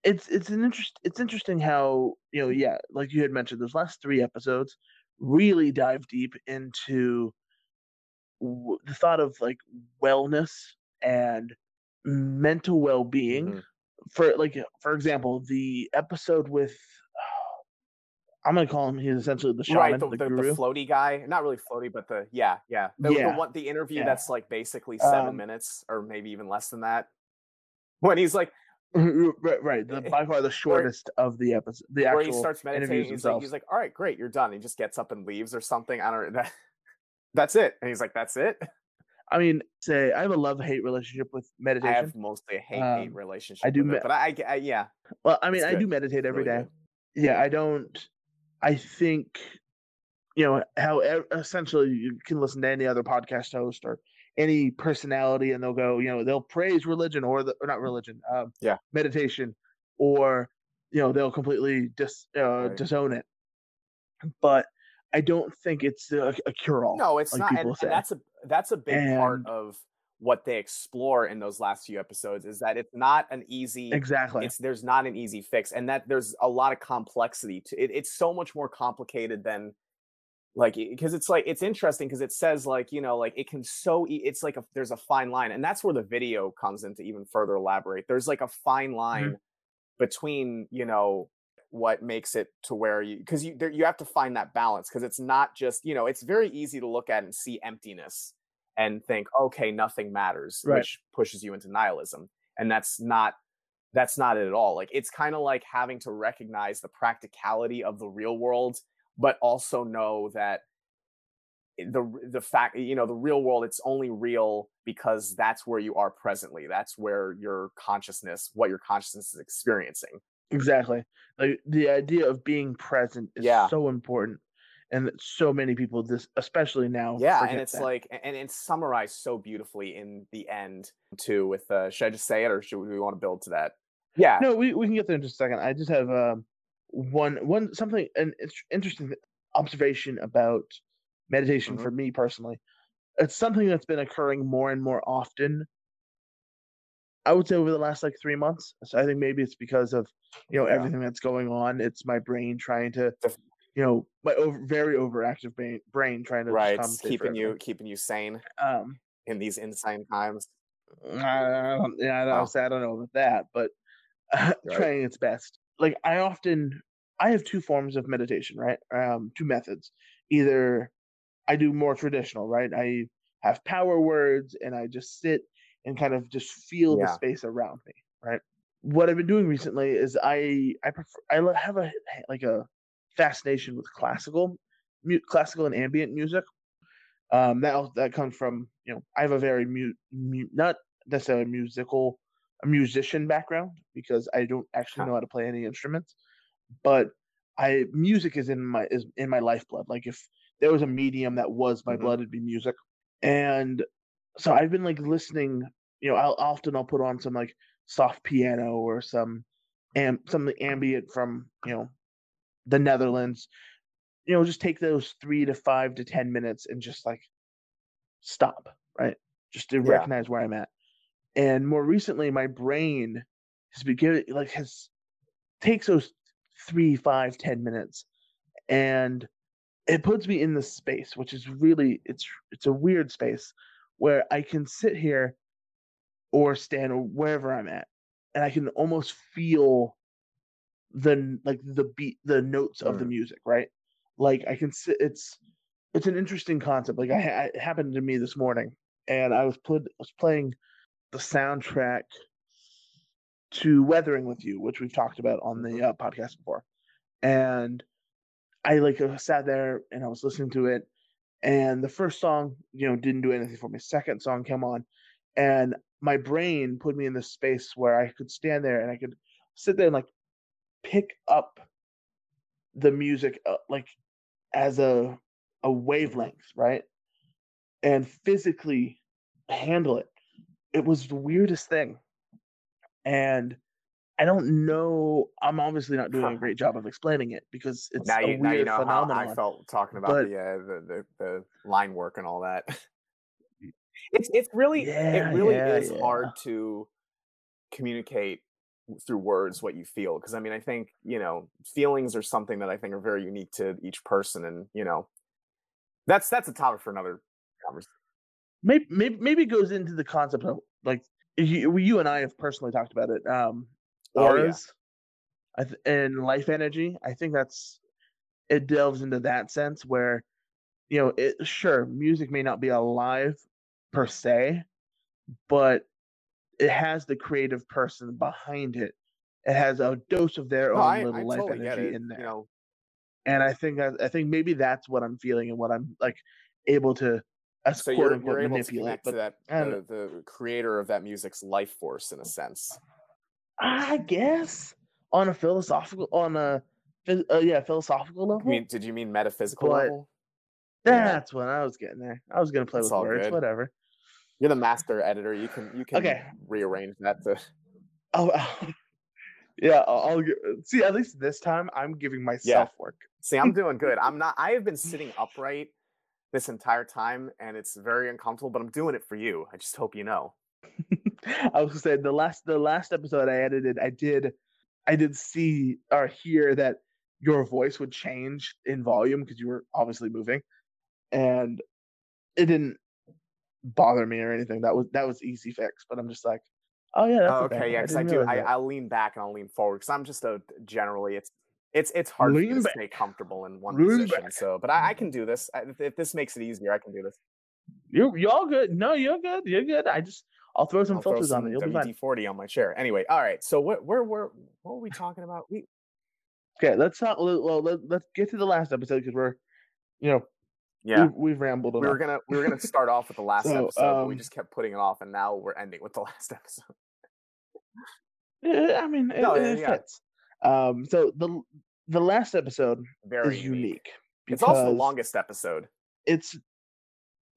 it's it's an interest. It's interesting how you know, yeah, like you had mentioned, those last three episodes really dive deep into w- the thought of like wellness and mental well-being. mhm. For like, for example, the episode with. I'm gonna call him. He's essentially the shaman, right the, the, the, the floaty guy not really floaty but the yeah yeah the, Yeah, one the interview yeah. that's like basically seven Um, minutes or maybe even less than that when he's like right, right. The by far the shortest of the episode. The where actual he starts meditating he's like he's like all right great you're done he just gets up and leaves or something i don't that, that's it and he's like that's it I mean, say I have a love hate relationship with meditation. i have mostly a hate hate Um, relationship do with me- it, but I, I yeah well, I mean, I do meditate every really day. good. Yeah, I don't. I think, you know, how essentially you can listen to any other podcast host or any personality, and they'll go, you know, they'll praise religion or the or not religion, um, Yeah. meditation, or you know, they'll completely dis uh, Right. disown it. But I don't think it's a, a cure all. no it's like not and, and that's a that's a big part of what they explore in those last few episodes is that it's not an easy exactly. it's there's not an easy fix and that there's a lot of complexity to it it's so much more complicated than like because it's like it's interesting because it says like you know like it can so it's like a there's a fine line and that's where the video comes in to even further elaborate there's like a fine mm-hmm. line between you know what makes it to where you because you there, you have to find that balance because it's not just you know it's very easy to look at and see emptiness and think okay nothing matters Right. which pushes you into nihilism and that's not that's not it at all like it's kind of like having to recognize the practicality of the real world but also know that the the fact you know the real world it's only real because that's where you are presently that's where your consciousness what your consciousness is experiencing Exactly. Like the idea of being present is Yeah. so important. And so many people this especially now. yeah and it's that. like and it's summarized so beautifully in the end too with uh should i just say it or should we want to build to that yeah No, we, we can get there in just a second. I just have um one one something an it's- interesting observation about meditation Mhm. for me personally. It's something that's been occurring more and more often. I would say over the last like three months. So I think maybe it's because of you know Yeah. everything that's going on. It's my brain trying to, you know, my over, very overactive brain brain trying to right keeping you keeping you sane Um, in these insane times I don't, yeah, I Oh. say I don't know about that, but Right. trying its best. Like I often, I have two forms of meditation, right? Um, two methods. Either I do more traditional, right? I have power words and I just sit and kind of just feel the space around me, right? What I've been doing recently is I I prefer I have a like a fascination with classical, mu- classical and ambient music. Um, that that comes from you know I have a very mu- mu- not necessarily musical a musician background because I don't actually know how to play any instruments, but I music is in my is in my lifeblood. Like if there was a medium that was my Mhm. blood, it'd be music. And so I've been like listening. You know, I'll often I'll put on some like soft piano or some am something ambient from you know the Netherlands. You know, just take those three to five to ten minutes and just like stop, right? Just to Yeah. recognize where I'm at. And more recently, my brain has been given like has takes those three, five, ten minutes, and it puts me in this space, which is really it's it's a weird space where I can sit here or stand or wherever I'm at, and I can almost feel the like the beat, the notes of the music, right? Like I can sit. It's it's an interesting concept. Like I, it happened to me this morning, and I was put was playing the soundtrack to Weathering with You, which we've talked about on the uh, podcast before, and I like uh, sat there and I was listening to it, and the first song, you know, didn't do anything for me. Second song came on, and my brain put me in this space where I could stand there and I could sit there and like pick up the music uh, like as a a wavelength, right? And physically handle it. It was the weirdest thing. And I don't know. I'm obviously not doing a great job of explaining it because it's now a you, weird now you know phenomenon. how I felt talking about but- the, uh, the the the line work and all that. It's it's really Yeah, it really yeah, is yeah. hard to communicate through words what you feel because I mean I think you know feelings are something that I think are very unique to each person and you know that's that's a topic for another conversation. maybe maybe maybe it goes into the concept of like you, you and I have personally talked about it. Um, Oh, yeah. auras, I th- and life energy. I think that's it delves into that sense where you know it. Sure, music may not be alive per se, but it has the creative person behind it. It has a dose of their No, own I, little I life totally energy in there You know, and I think that I think maybe that's what I'm feeling and what I'm like able to as so you're, you're able to connect But to that I the, creator of that music's life force in a sense. I guess on a philosophical on a uh, yeah philosophical level. I mean, did you mean metaphysical But- level? yeah. that's what I was getting there. I was gonna play It's with words, good. whatever. You're the master editor. You can you can Okay. rearrange that to Oh, oh. yeah. I'll, I'll see. At least this time, I'm giving myself work. See, I'm doing good. I'm not. I have been sitting upright this entire time, and it's very uncomfortable. But I'm doing it for you. I just hope you know. I was gonna say the last the last episode I edited, I did I did see or hear that your voice would change in volume because you were obviously moving, and it didn't bother me or anything. That was that was easy fix. But I'm just like, oh yeah, that's Oh, okay, yeah, because I, didn't do. I. I'll lean back and I'll lean forward because I'm just a generally it's it's it's hard Lean to back. stay comfortable in one Lean position. back. So, but I, I can do this. I, if, this makes it easier, I can do this. you you all good. No, you're good. You're good. I just I'll throw some I'll throw filters on some it. You'll be fine. Forty on my chair. Anyway, all right. So what where were what were we talking about? We Okay, let's talk. Well, let, let's get to the last episode because we're, you know, yeah. we've, we've rambled We enough. were gonna we were gonna start off with the last So, episode, but we um, just kept putting it off, and now we're ending with the last episode. Yeah, I mean, it, No, yeah, it yeah. fits. Um, so the the last episode Very is unique. It's also the longest episode. It's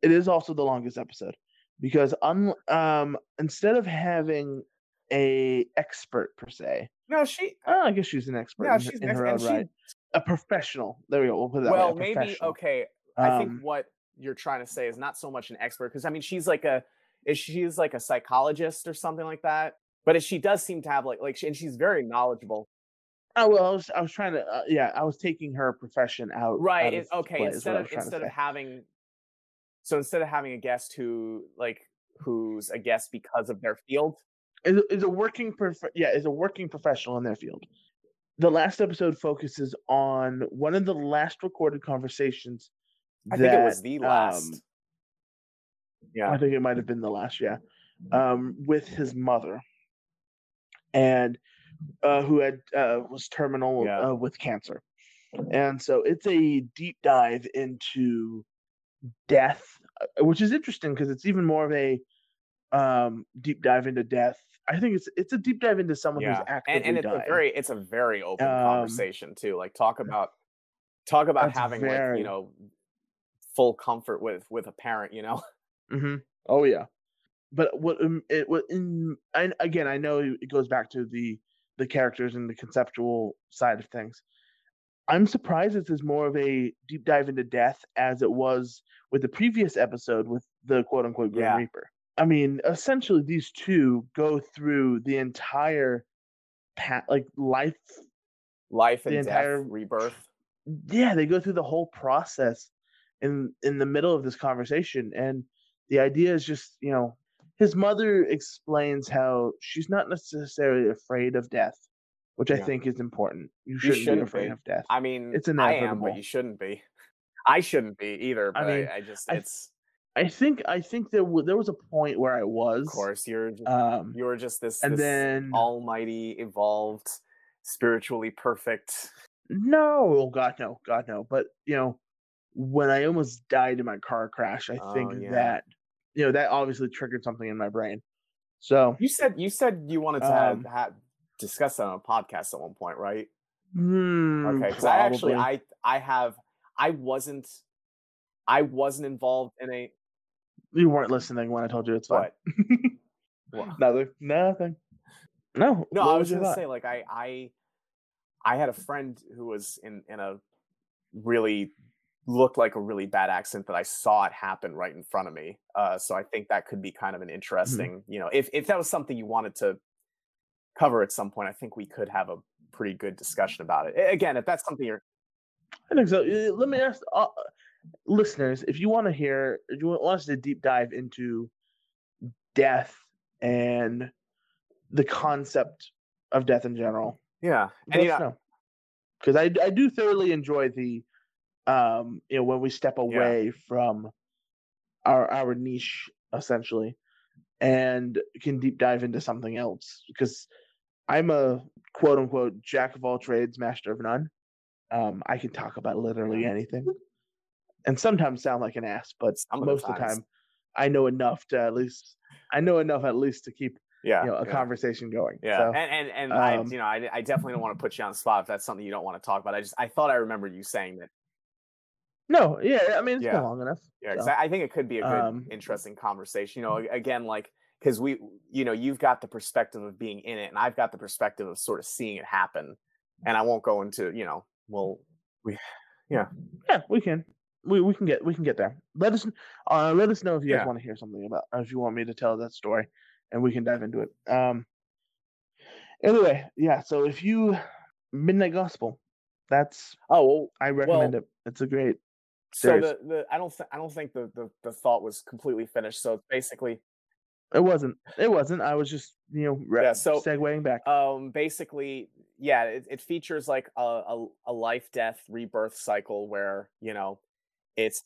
it is also the longest episode because un, um instead of having a expert per se, No, she. oh, I guess she's an expert Yeah, in, she's in an her ex- own and she- right. A professional. There we go. We'll put that. Well, a maybe okay. I think Um, what you're trying to say is not so much an expert because I mean she's like a is she's like a psychologist or something like that. But if she does seem to have like like she, and she's very knowledgeable. Oh well, I was I was trying to uh, yeah I was taking her profession out. Right. out it- okay. Instead of was trying to instead of having so instead of having a guest who like who's a guest because of their field. is, is a working prof- yeah is a working professional in their field. The last episode focuses on one of the last recorded conversations. I think it was the last. um, yeah. I think it might have been the last, yeah, um, with his mother, and uh, who had uh, was terminal Yeah. uh, with cancer, and so it's a deep dive into death, uh, which is interesting because it's even more of a um, deep dive into death. I think it's it's a deep dive into someone yeah. who's actively and, and it's dying. a very it's a very open Um, conversation too. Like talk about talk about That's having like you know full comfort with with a parent. You know. mm-hmm. Oh yeah, but what um, it what in and again I know it goes back to the the characters and the conceptual side of things. I'm surprised this is more of a deep dive into death as it was with the previous episode with the quote unquote Grim Yeah. Reaper. I mean, essentially these two go through the entire pat like life. life and The and entire- death, rebirth. Yeah, they go through the whole process in in the middle of this conversation and the idea is just you know his mother explains how she's not necessarily afraid of death which i think is important you shouldn't, be shouldn't afraid be. of death I mean, It's I am, inevitable. but you shouldn't be. I shouldn't be either, I but I, mean, I just I- it's I think I think there w- there was a point where I was. of course you're just, Um, you were just this, and this then almighty, evolved, spiritually perfect. no, oh God, no, God, no. But you know, when I almost died in my car crash, I think Oh, yeah. that you know that obviously triggered something in my brain. So You said you said you wanted to Um, have, have discuss that on a podcast at one point, right? hmm, Okay, because I actually. I I have I wasn't I wasn't involved in a you weren't listening when I told you it's fine. what? Nothing. Nothing. No. No, I was your gonna say like I I I had a friend who was in in a really looked like a really bad accident that I saw it happen right in front of me. Uh, so I think that could be kind of an interesting, you know, if if that was something you wanted to cover at some point, I think we could have a pretty good discussion about it. Again, if that's something you're I think so. Uh, Let me ask uh, listeners if you want to hear, if you want us to deep dive into death and the concept of death in general, yeah, and us yeah, know. Because I, I do thoroughly enjoy the, um, you know, when we step away from our our niche essentially, and can deep dive into something else. Because I'm a quote unquote jack of all trades, master of none. Um, I can talk about literally anything, and sometimes sound like an ass, but Some most of the time, I know enough to at least I know enough at least to keep yeah, you know a yeah. conversation going. Yeah, So, and and and I, um, you know, I, I definitely don't want to put you on the spot if that's something you don't want to talk about. I just I thought I remember you saying that. No, yeah, I mean it's Yeah. been long enough. Yeah, so. I think it could be a good, Um, interesting conversation. You know, again, like because we, you know, you've got the perspective of being in it, and I've got the perspective of sort of seeing it happen. And I won't go into, you know, well, we, Yeah, yeah, we can. We we can get we can get there. Let us uh let us know if you guys Yeah. want to hear something about or if you want me to tell that story and we can dive into it. Um anyway, yeah, so if you Midnight Gospel, that's oh, well, I recommend Well, it. It's a great so the the I don't th- I don't think the, the the thought was completely finished. So basically, it wasn't it wasn't. I was just, you know, re- Yeah, so- segueing back. um, basically, yeah, it, it features like a, a a life death rebirth cycle where you know, it's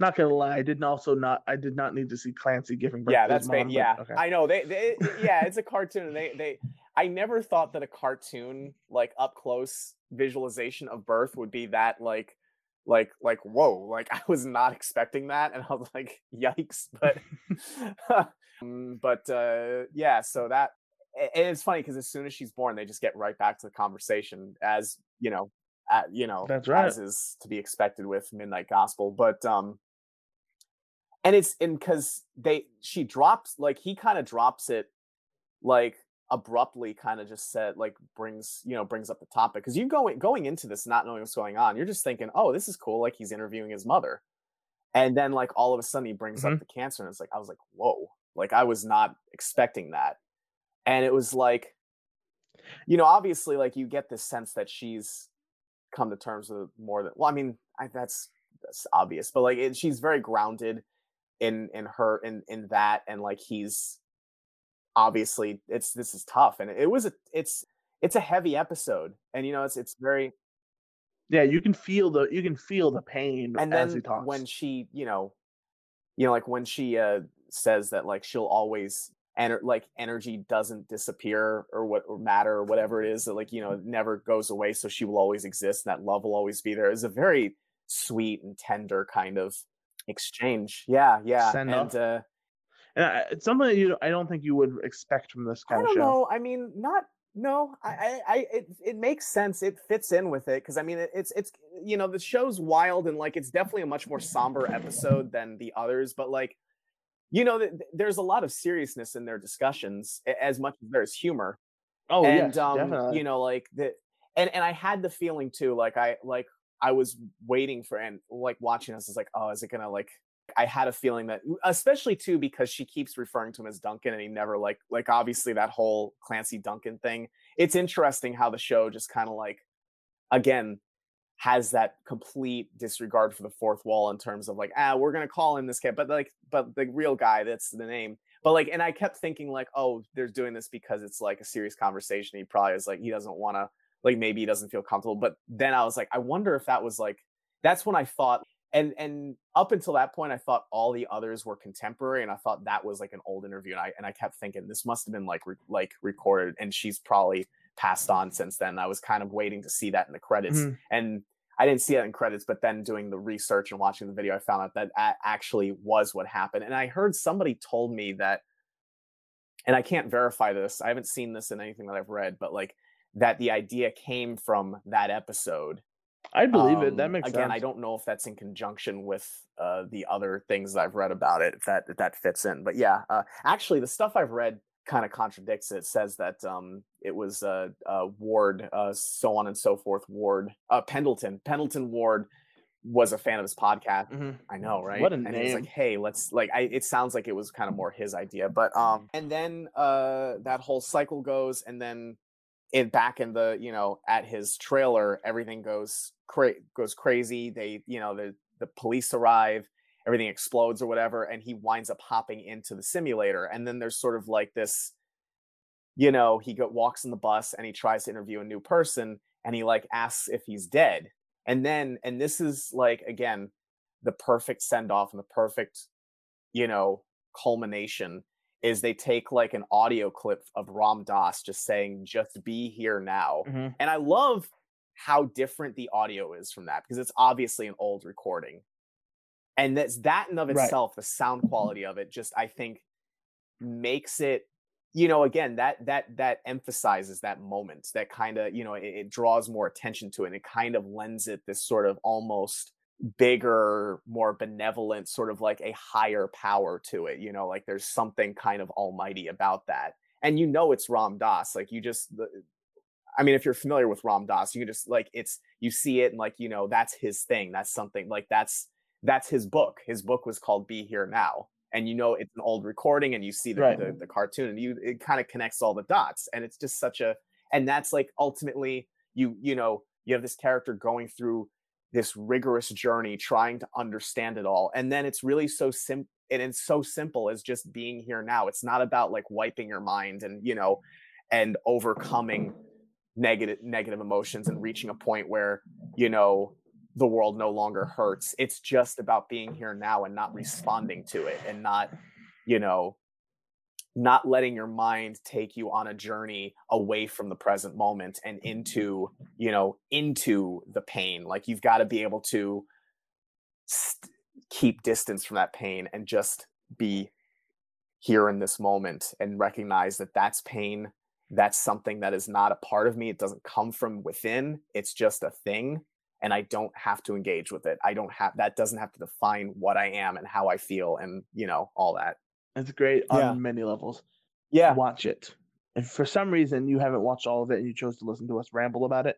not gonna lie, I didn't also not I did not need to see Clancy giving birth yeah that's ba- mom, but yeah okay. i know they, they yeah it's a cartoon they they i never thought that a cartoon like up close visualization of birth would be that like like like whoa like i was not expecting that and i was like yikes but um, but uh yeah so that and it's funny because as soon as she's born they just get right back to the conversation as you know at, you know That's right. as is to be expected with midnight gospel but um and it's and because they she drops like he kind of drops it like abruptly kind of just said like brings you know brings up the topic because you going going into this not knowing what's going on you're just thinking oh this is cool like he's interviewing his mother. And then like all of a sudden he brings up mm-hmm. the cancer and it's like i was like whoa. Like i was not expecting that. And it was like you know obviously like you get this sense that she's come to terms with more than well i mean I, that's that's obvious but like it, she's very grounded in in her in in that and like he's obviously it's this is tough and it was a it's it's a heavy episode and you know it's it's very yeah, you can feel the you can feel the pain and as he then when she you know you know like when she uh says that like she'll always and like energy doesn't disappear or what or matter or whatever it is that like you know never goes away so she will always exist and that love will always be there is a very sweet and tender kind of exchange yeah yeah Send and off. uh And I, it's something that you I don't think you would expect from this kind I don't of show. know. I mean, not no. I, I, it, it makes sense. It fits in with it because I mean, it, it's it's you know the show's wild and like it's definitely a much more somber episode than the others. But like, you know, th- th- there's a lot of seriousness in their discussions as much as there's humor. Oh and yes, um, definitely. you know, like the and and I had the feeling too. Like I like I was waiting for and like watching this is like, oh, is it gonna like I had a feeling that especially too because she keeps referring to him as Duncan and he never like like obviously that whole Clancy Duncan thing. It's interesting how the show just kind of like again has that complete disregard for the fourth wall in terms of like ah we're gonna call him this kid but like but the real guy that's the name but like and I kept thinking like oh they're doing this because it's like a serious conversation he probably is like he doesn't want to like maybe he doesn't feel comfortable but then I was like I wonder if that was like that's when I thought and and up until that point I thought all the others were contemporary and I thought that was like an old interview and I and I kept thinking this must have been like re- like recorded and she's probably passed on since then. I was kind of waiting to see that in the credits Mhm. and I didn't see that in credits but then doing the research and watching the video I found out that a- actually was what happened and I heard somebody told me that and I can't verify this. I haven't seen this in anything that I've read but like that the idea came from that episode I believe it. That um, makes again. sense. I don't know if that's in conjunction with uh, the other things that I've read about it. If that if that fits in, but yeah, uh, actually, the stuff I've read kind of contradicts it. It says that um, it was uh, uh, Ward, uh, so on and so forth. Ward, uh, Pendleton, Pendleton Ward was a fan of his podcast. Mhm. I know, right? What a and he was like, "Hey, let's like." I, it sounds like it was kind of more his idea, but um, and then uh, that whole cycle goes, and then it back in the you know at his trailer, everything goes cra- goes crazy. They you know the the police arrive, everything explodes or whatever, and he winds up hopping into the simulator, and then there's sort of like this. You know, he go, walks in the bus and he tries to interview a new person, and he like asks if he's dead, and then and this is like again the perfect send off and the perfect you know culmination is they take like an audio clip of ram dass just saying just be here now Mhm. and i love how different the audio is from that because it's obviously an old recording and that's that in of Right. itself the sound quality of it just i think makes it you know again that that that emphasizes that moment that kind of you know it, it draws more attention to it and it kind of lends it this sort of almost bigger more benevolent sort of like a higher power to it you know like there's something kind of almighty about that. And you know it's ram dass like you just i mean if you're familiar with ram dass you can just like it's you see it and like you know that's his thing that's something like that's that's his book. His book was called be here now. And you know it's an old recording and you see the, Right. the, the cartoon and you it kind of connects all the dots and it's just such a and that's like ultimately you you know you have this character going through this rigorous journey trying to understand it all. And then it's really so simple and it's so simple as just being here now. It's not about like wiping your mind and you know and overcoming negative negative emotions and reaching a point where you know the world no longer hurts. It's just about being here now and not responding to it and not you know not letting your mind take you on a journey away from the present moment and into you know into the pain. Like you've got to be able to st- keep distance from that pain and just be here in this moment and recognize that that's pain. That's something that is not a part of me. It doesn't come from within. It's just a thing and i don't have to engage with it. I don't have that doesn't have to define what i am and how i feel and you know all that It's great on Yeah. many levels. yeah Watch it. If for some reason you haven't watched all of it and you chose to listen to us ramble about it,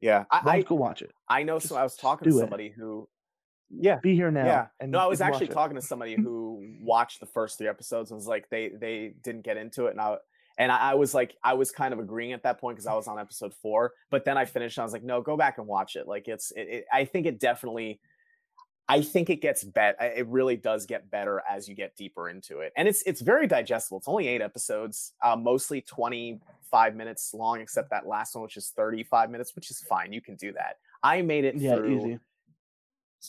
yeah i go watch it. i, know just- so i was talking to do it. somebody who yeah Be here now. yeah And no i was actually watch it. talking to somebody who watched the first three episodes and was like they they didn't get into it and i and i, I was like i was kind of agreeing at that point because i was on episode four but then i finished and i was like no go back and watch it like it's it, it, i think it definitely i think it gets better it really does get better as you get deeper into it and it's it's very digestible it's only eight episodes uh, mostly 25 minutes long except that last one which is 35 minutes which is fine you can do that i made it Yeah, through easy.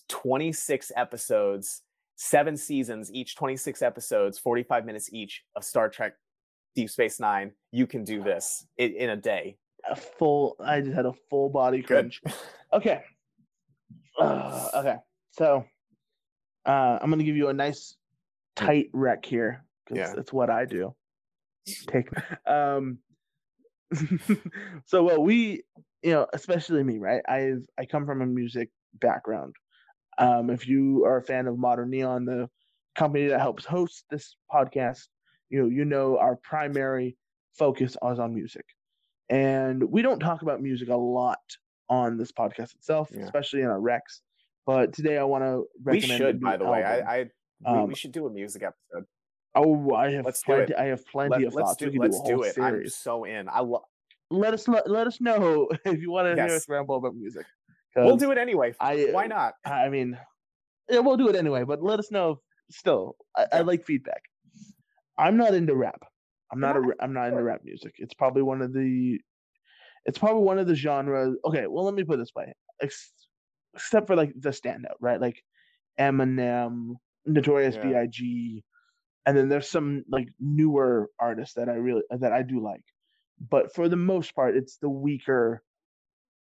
26 episodes, seven seasons, each 26 episodes, 45 minutes each of Star Trek Deep Space Nine. You can do this in, in a day. A full. I just had a full body Good. Okay. Uh, okay. So, uh, I'm gonna give you a nice tight rec here because Yeah. that's what I do. Take. Um. so well, we, you know, especially me, right? I've I come from a music background. Um, if you are a fan of Modern Neon, the company that helps host this podcast, you know, you know our primary focus is on music, and we don't talk about music a lot on this podcast itself, Yeah. especially in our recs. But today I want to We recommend. a should, by the way. I, I we, Um, we should do a music episode. Oh, I have Let's plenty. I have plenty Let, of us thoughts. do let's do a do it. I'm series. so in. I love. Let us let, let us know if you want to hear us ramble about music. We'll do it anyway. I Why not? I mean, yeah, we'll do it anyway. But let us know. Still, I, I like feedback. I'm not into rap. I'm not a. not? ra- I'm not into rap music. It's probably one of the. It's probably one of the genres. Okay, well, let me put it this way. Ex- except for like the standout, right? Like Eminem, Notorious Yeah. B.I.G., and then there's some like newer artists that I really that I do like. But for the most part, it's the weaker.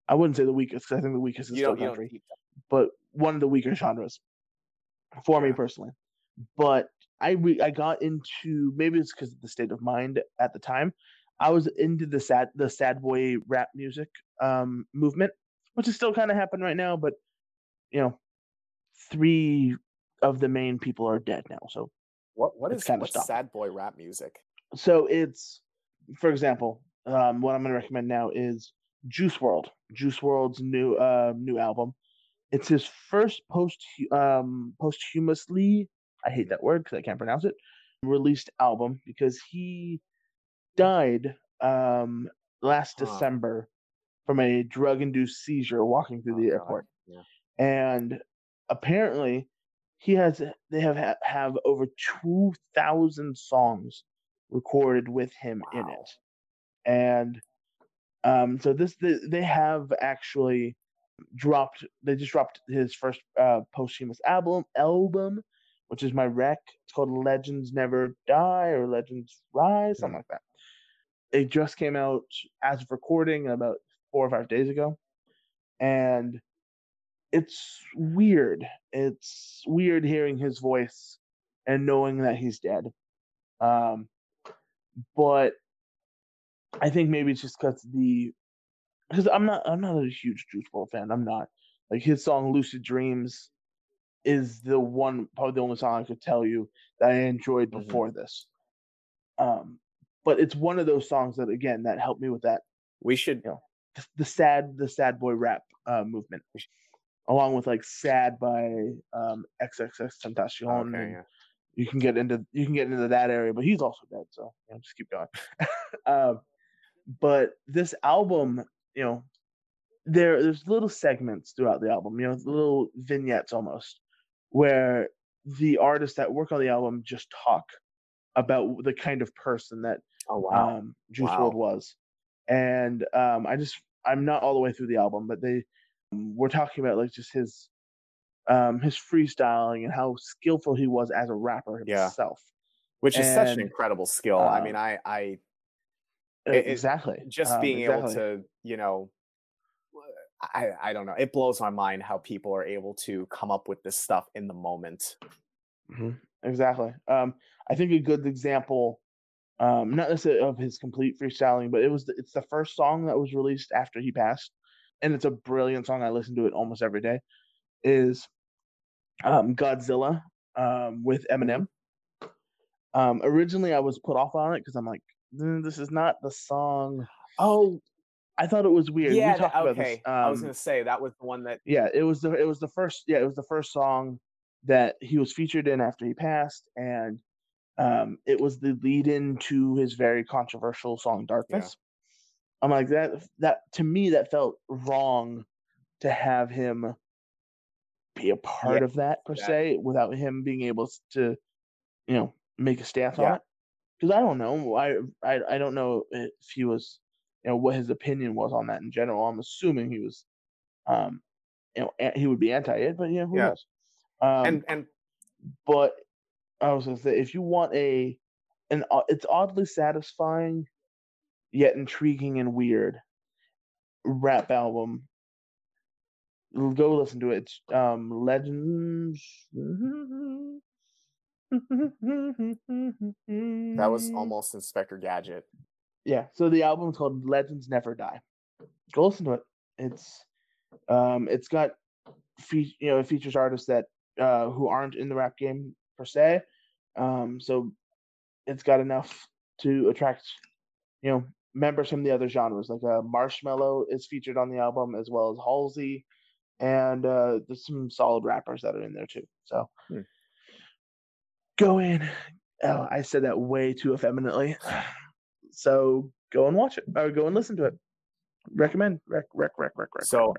I wouldn't say the weakest because I think the weakest is You still don't, you don't country, but one of the weaker genres for me personally. But I re- I got into maybe it's because of the state of mind at the time. I was into the sad the sad boy rap music um movement, which is still kind of happening right now. But you know, three of the main people are dead now. So What what is kinda what's sad boy rap music? so it's for example, um, what I'm going to recommend now is Juice WRLD. Juice WRLD's new uh, new album. It's his first post um, posthumously. I hate that word because I can't pronounce it. Released album because he died um, last Huh. December from a drug-induced seizure walking through Oh, the airport. Yeah. and apparently he has they have have over 2000 songs recorded with him in it. And um so this they, they have actually dropped they just dropped his first uh posthumous album album which is my rec. It's called legends never die or legends rise something like that. It just came out as of recording about four or five days ago and it's weird. It's weird hearing his voice and knowing that he's dead. Um, but I think maybe it's just because the because I'm not I'm not a huge Juice WRLD fan. I'm not like his song "Lucid Dreams" is the one probably the only song I could tell you that I enjoyed Mhm. before this. Um, but it's one of those songs that again that helped me with that We should Yeah. the, the sad the sad boy rap uh, movement, along with like "Sad" by um, XXX Tentacion. okay, and yeah. You can get into you can get into that area, but he's also dead, so you know, just keep going. um, but this album, you know, there there's little segments throughout the album, you know, little vignettes almost, where the artists that work on the album just talk about the kind of person that Oh wow. um, Juice Wow. WRLD was, and um, I just I'm not all the way through the album, but they were talking about like just his um, his freestyling and how skillful he was as a rapper Yeah. himself. Which is such an incredible skill. I um, mean, I I Uh, It- exactly. just um, being able to, you know, I I don't know. It blows my mind how people are able to come up with this stuff in the moment. Mhm, Exactly. Um, I think a good example, um, not necessarily of his complete freestyling, but it was the, it's the first song that was released after he passed, and it's a brilliant song. I listen to it almost every day. Is um, Godzilla um, with Eminem. Um, originally, I was put off on it because I'm like, "Mm, this is not the song. Oh, I thought it was weird. yeah. we talked that- about okay. this. I was um, gonna say that was the one that. yeah it was the it was the first yeah it was the first song that he was featured in after he passed and um it was the lead in to his very controversial song darkness. I'm like that that to me that felt wrong to have him be a part Yeah, of that per that- se without him being able to you know make a stance on it. Because i don't know I, I i don't know if he was you know what his opinion was on that in general. I'm assuming he was um you know he would be anti it but yeah who Yeah. knows? Um and and but i was gonna say if you want a an o- it's oddly satisfying yet intriguing and weird rap album. Go listen to it. It's um legends. That was almost Inspector Gadget. yeah so the album's called legends never die. Go listen to it. It's um it's got fe- you know it features artists that uh who aren't in the rap game per se um so it's got enough to attract you know members from the other genres like uh Marshmello is featured on the album as well as halsey and uh there's some solid rappers that are in there too so Hmm. go in oh i said that way too effeminately so go and watch it or go and listen to it recommend rec rec rec rec rec So- rec.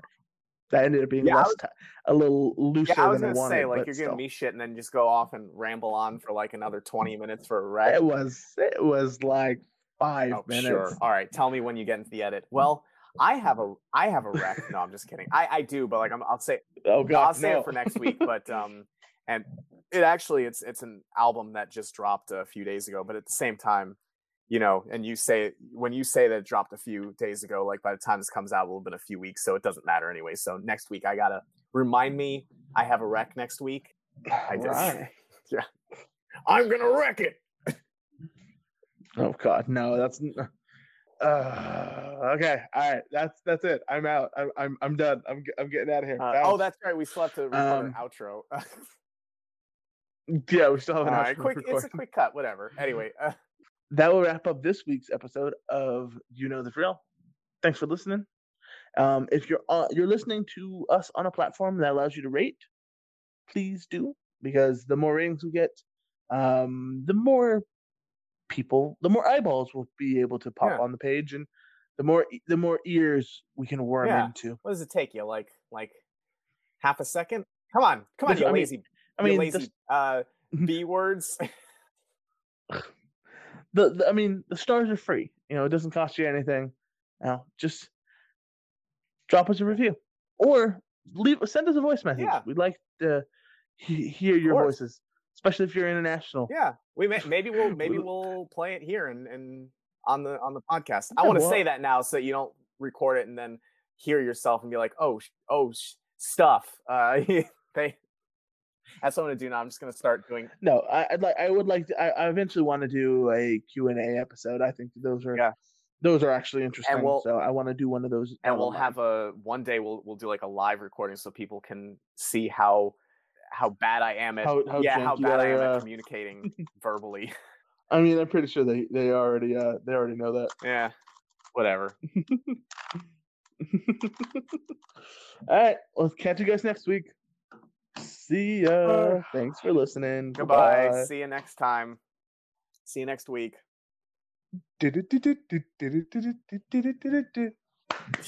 That ended up being Yeah, less was- ti- a little looser Yeah, I was than gonna i wanted say like you're still. giving me shit and then just go off and ramble on for like another twenty minutes for a wreck. it was it was like five Oh, minutes sure. All right. Tell me when you get into the edit. Well, I have a I have a rec. No, I'm just kidding. I I do, but like I'm, I'll say Oh God, I'll say no. it for next week. But um, and it actually it's it's an album that just dropped a few days ago. But at the same time, you know, and you say when you say that it dropped a few days ago, like by the time this comes out, it will have been a few weeks, so it doesn't matter anyway. So next week, I gotta remind me I have a wreck next week. I just Right. yeah, I'm gonna wreck it. Oh God, no, that's. Uh, okay, all right, that's that's it. I'm out. I'm I'm I'm done. I'm I'm getting out of here. Uh, oh, that's right. We still have to record Um, an outro. yeah. We still have All an right, outro quick. It's a quick cut. Whatever. Anyway, uh, that will wrap up this week's episode of You Know the Drill. Thanks for listening. Um, if you're uh, you're listening to us on a platform that allows you to rate, please do because the more ratings we get, um, the more people, the more eyeballs will be able to pop Yeah. on the page, and the more the more ears we can worm Yeah. into. what does it take you? Like like half a second? Come on, come on, Listen, you I mean- lazy, I mean, lazy the, uh, b words. the, the I mean, the stars are free. You know, it doesn't cost you anything. Now, just drop us a review or leave send us a voice message. Yeah. We'd like to he- hear your voices, especially if you're international. yeah, we may, maybe we'll maybe we'll play it here and and on the on the podcast. I want to well- say that now so that you don't record it and then hear yourself and be like, oh oh stuff. Uh, they. That's what I'm gonna do now. I'm just gonna start doing. No, I, I'd like I would like to, I, I eventually want to do a Q and A episode. I think those are Yeah. those are actually interesting. we'll- so I want to do one of those. and we'll have a one day we'll we'll do like a live recording so people can see how how bad I am at How- how yeah how bad I am at uh, communicating verbally. I mean, I'm pretty sure they they already uh they already know that. Yeah, whatever. All right. Well, catch you guys next week. See ya. Thanks for listening. Goodbye. See you next time. See you next week.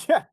Yeah.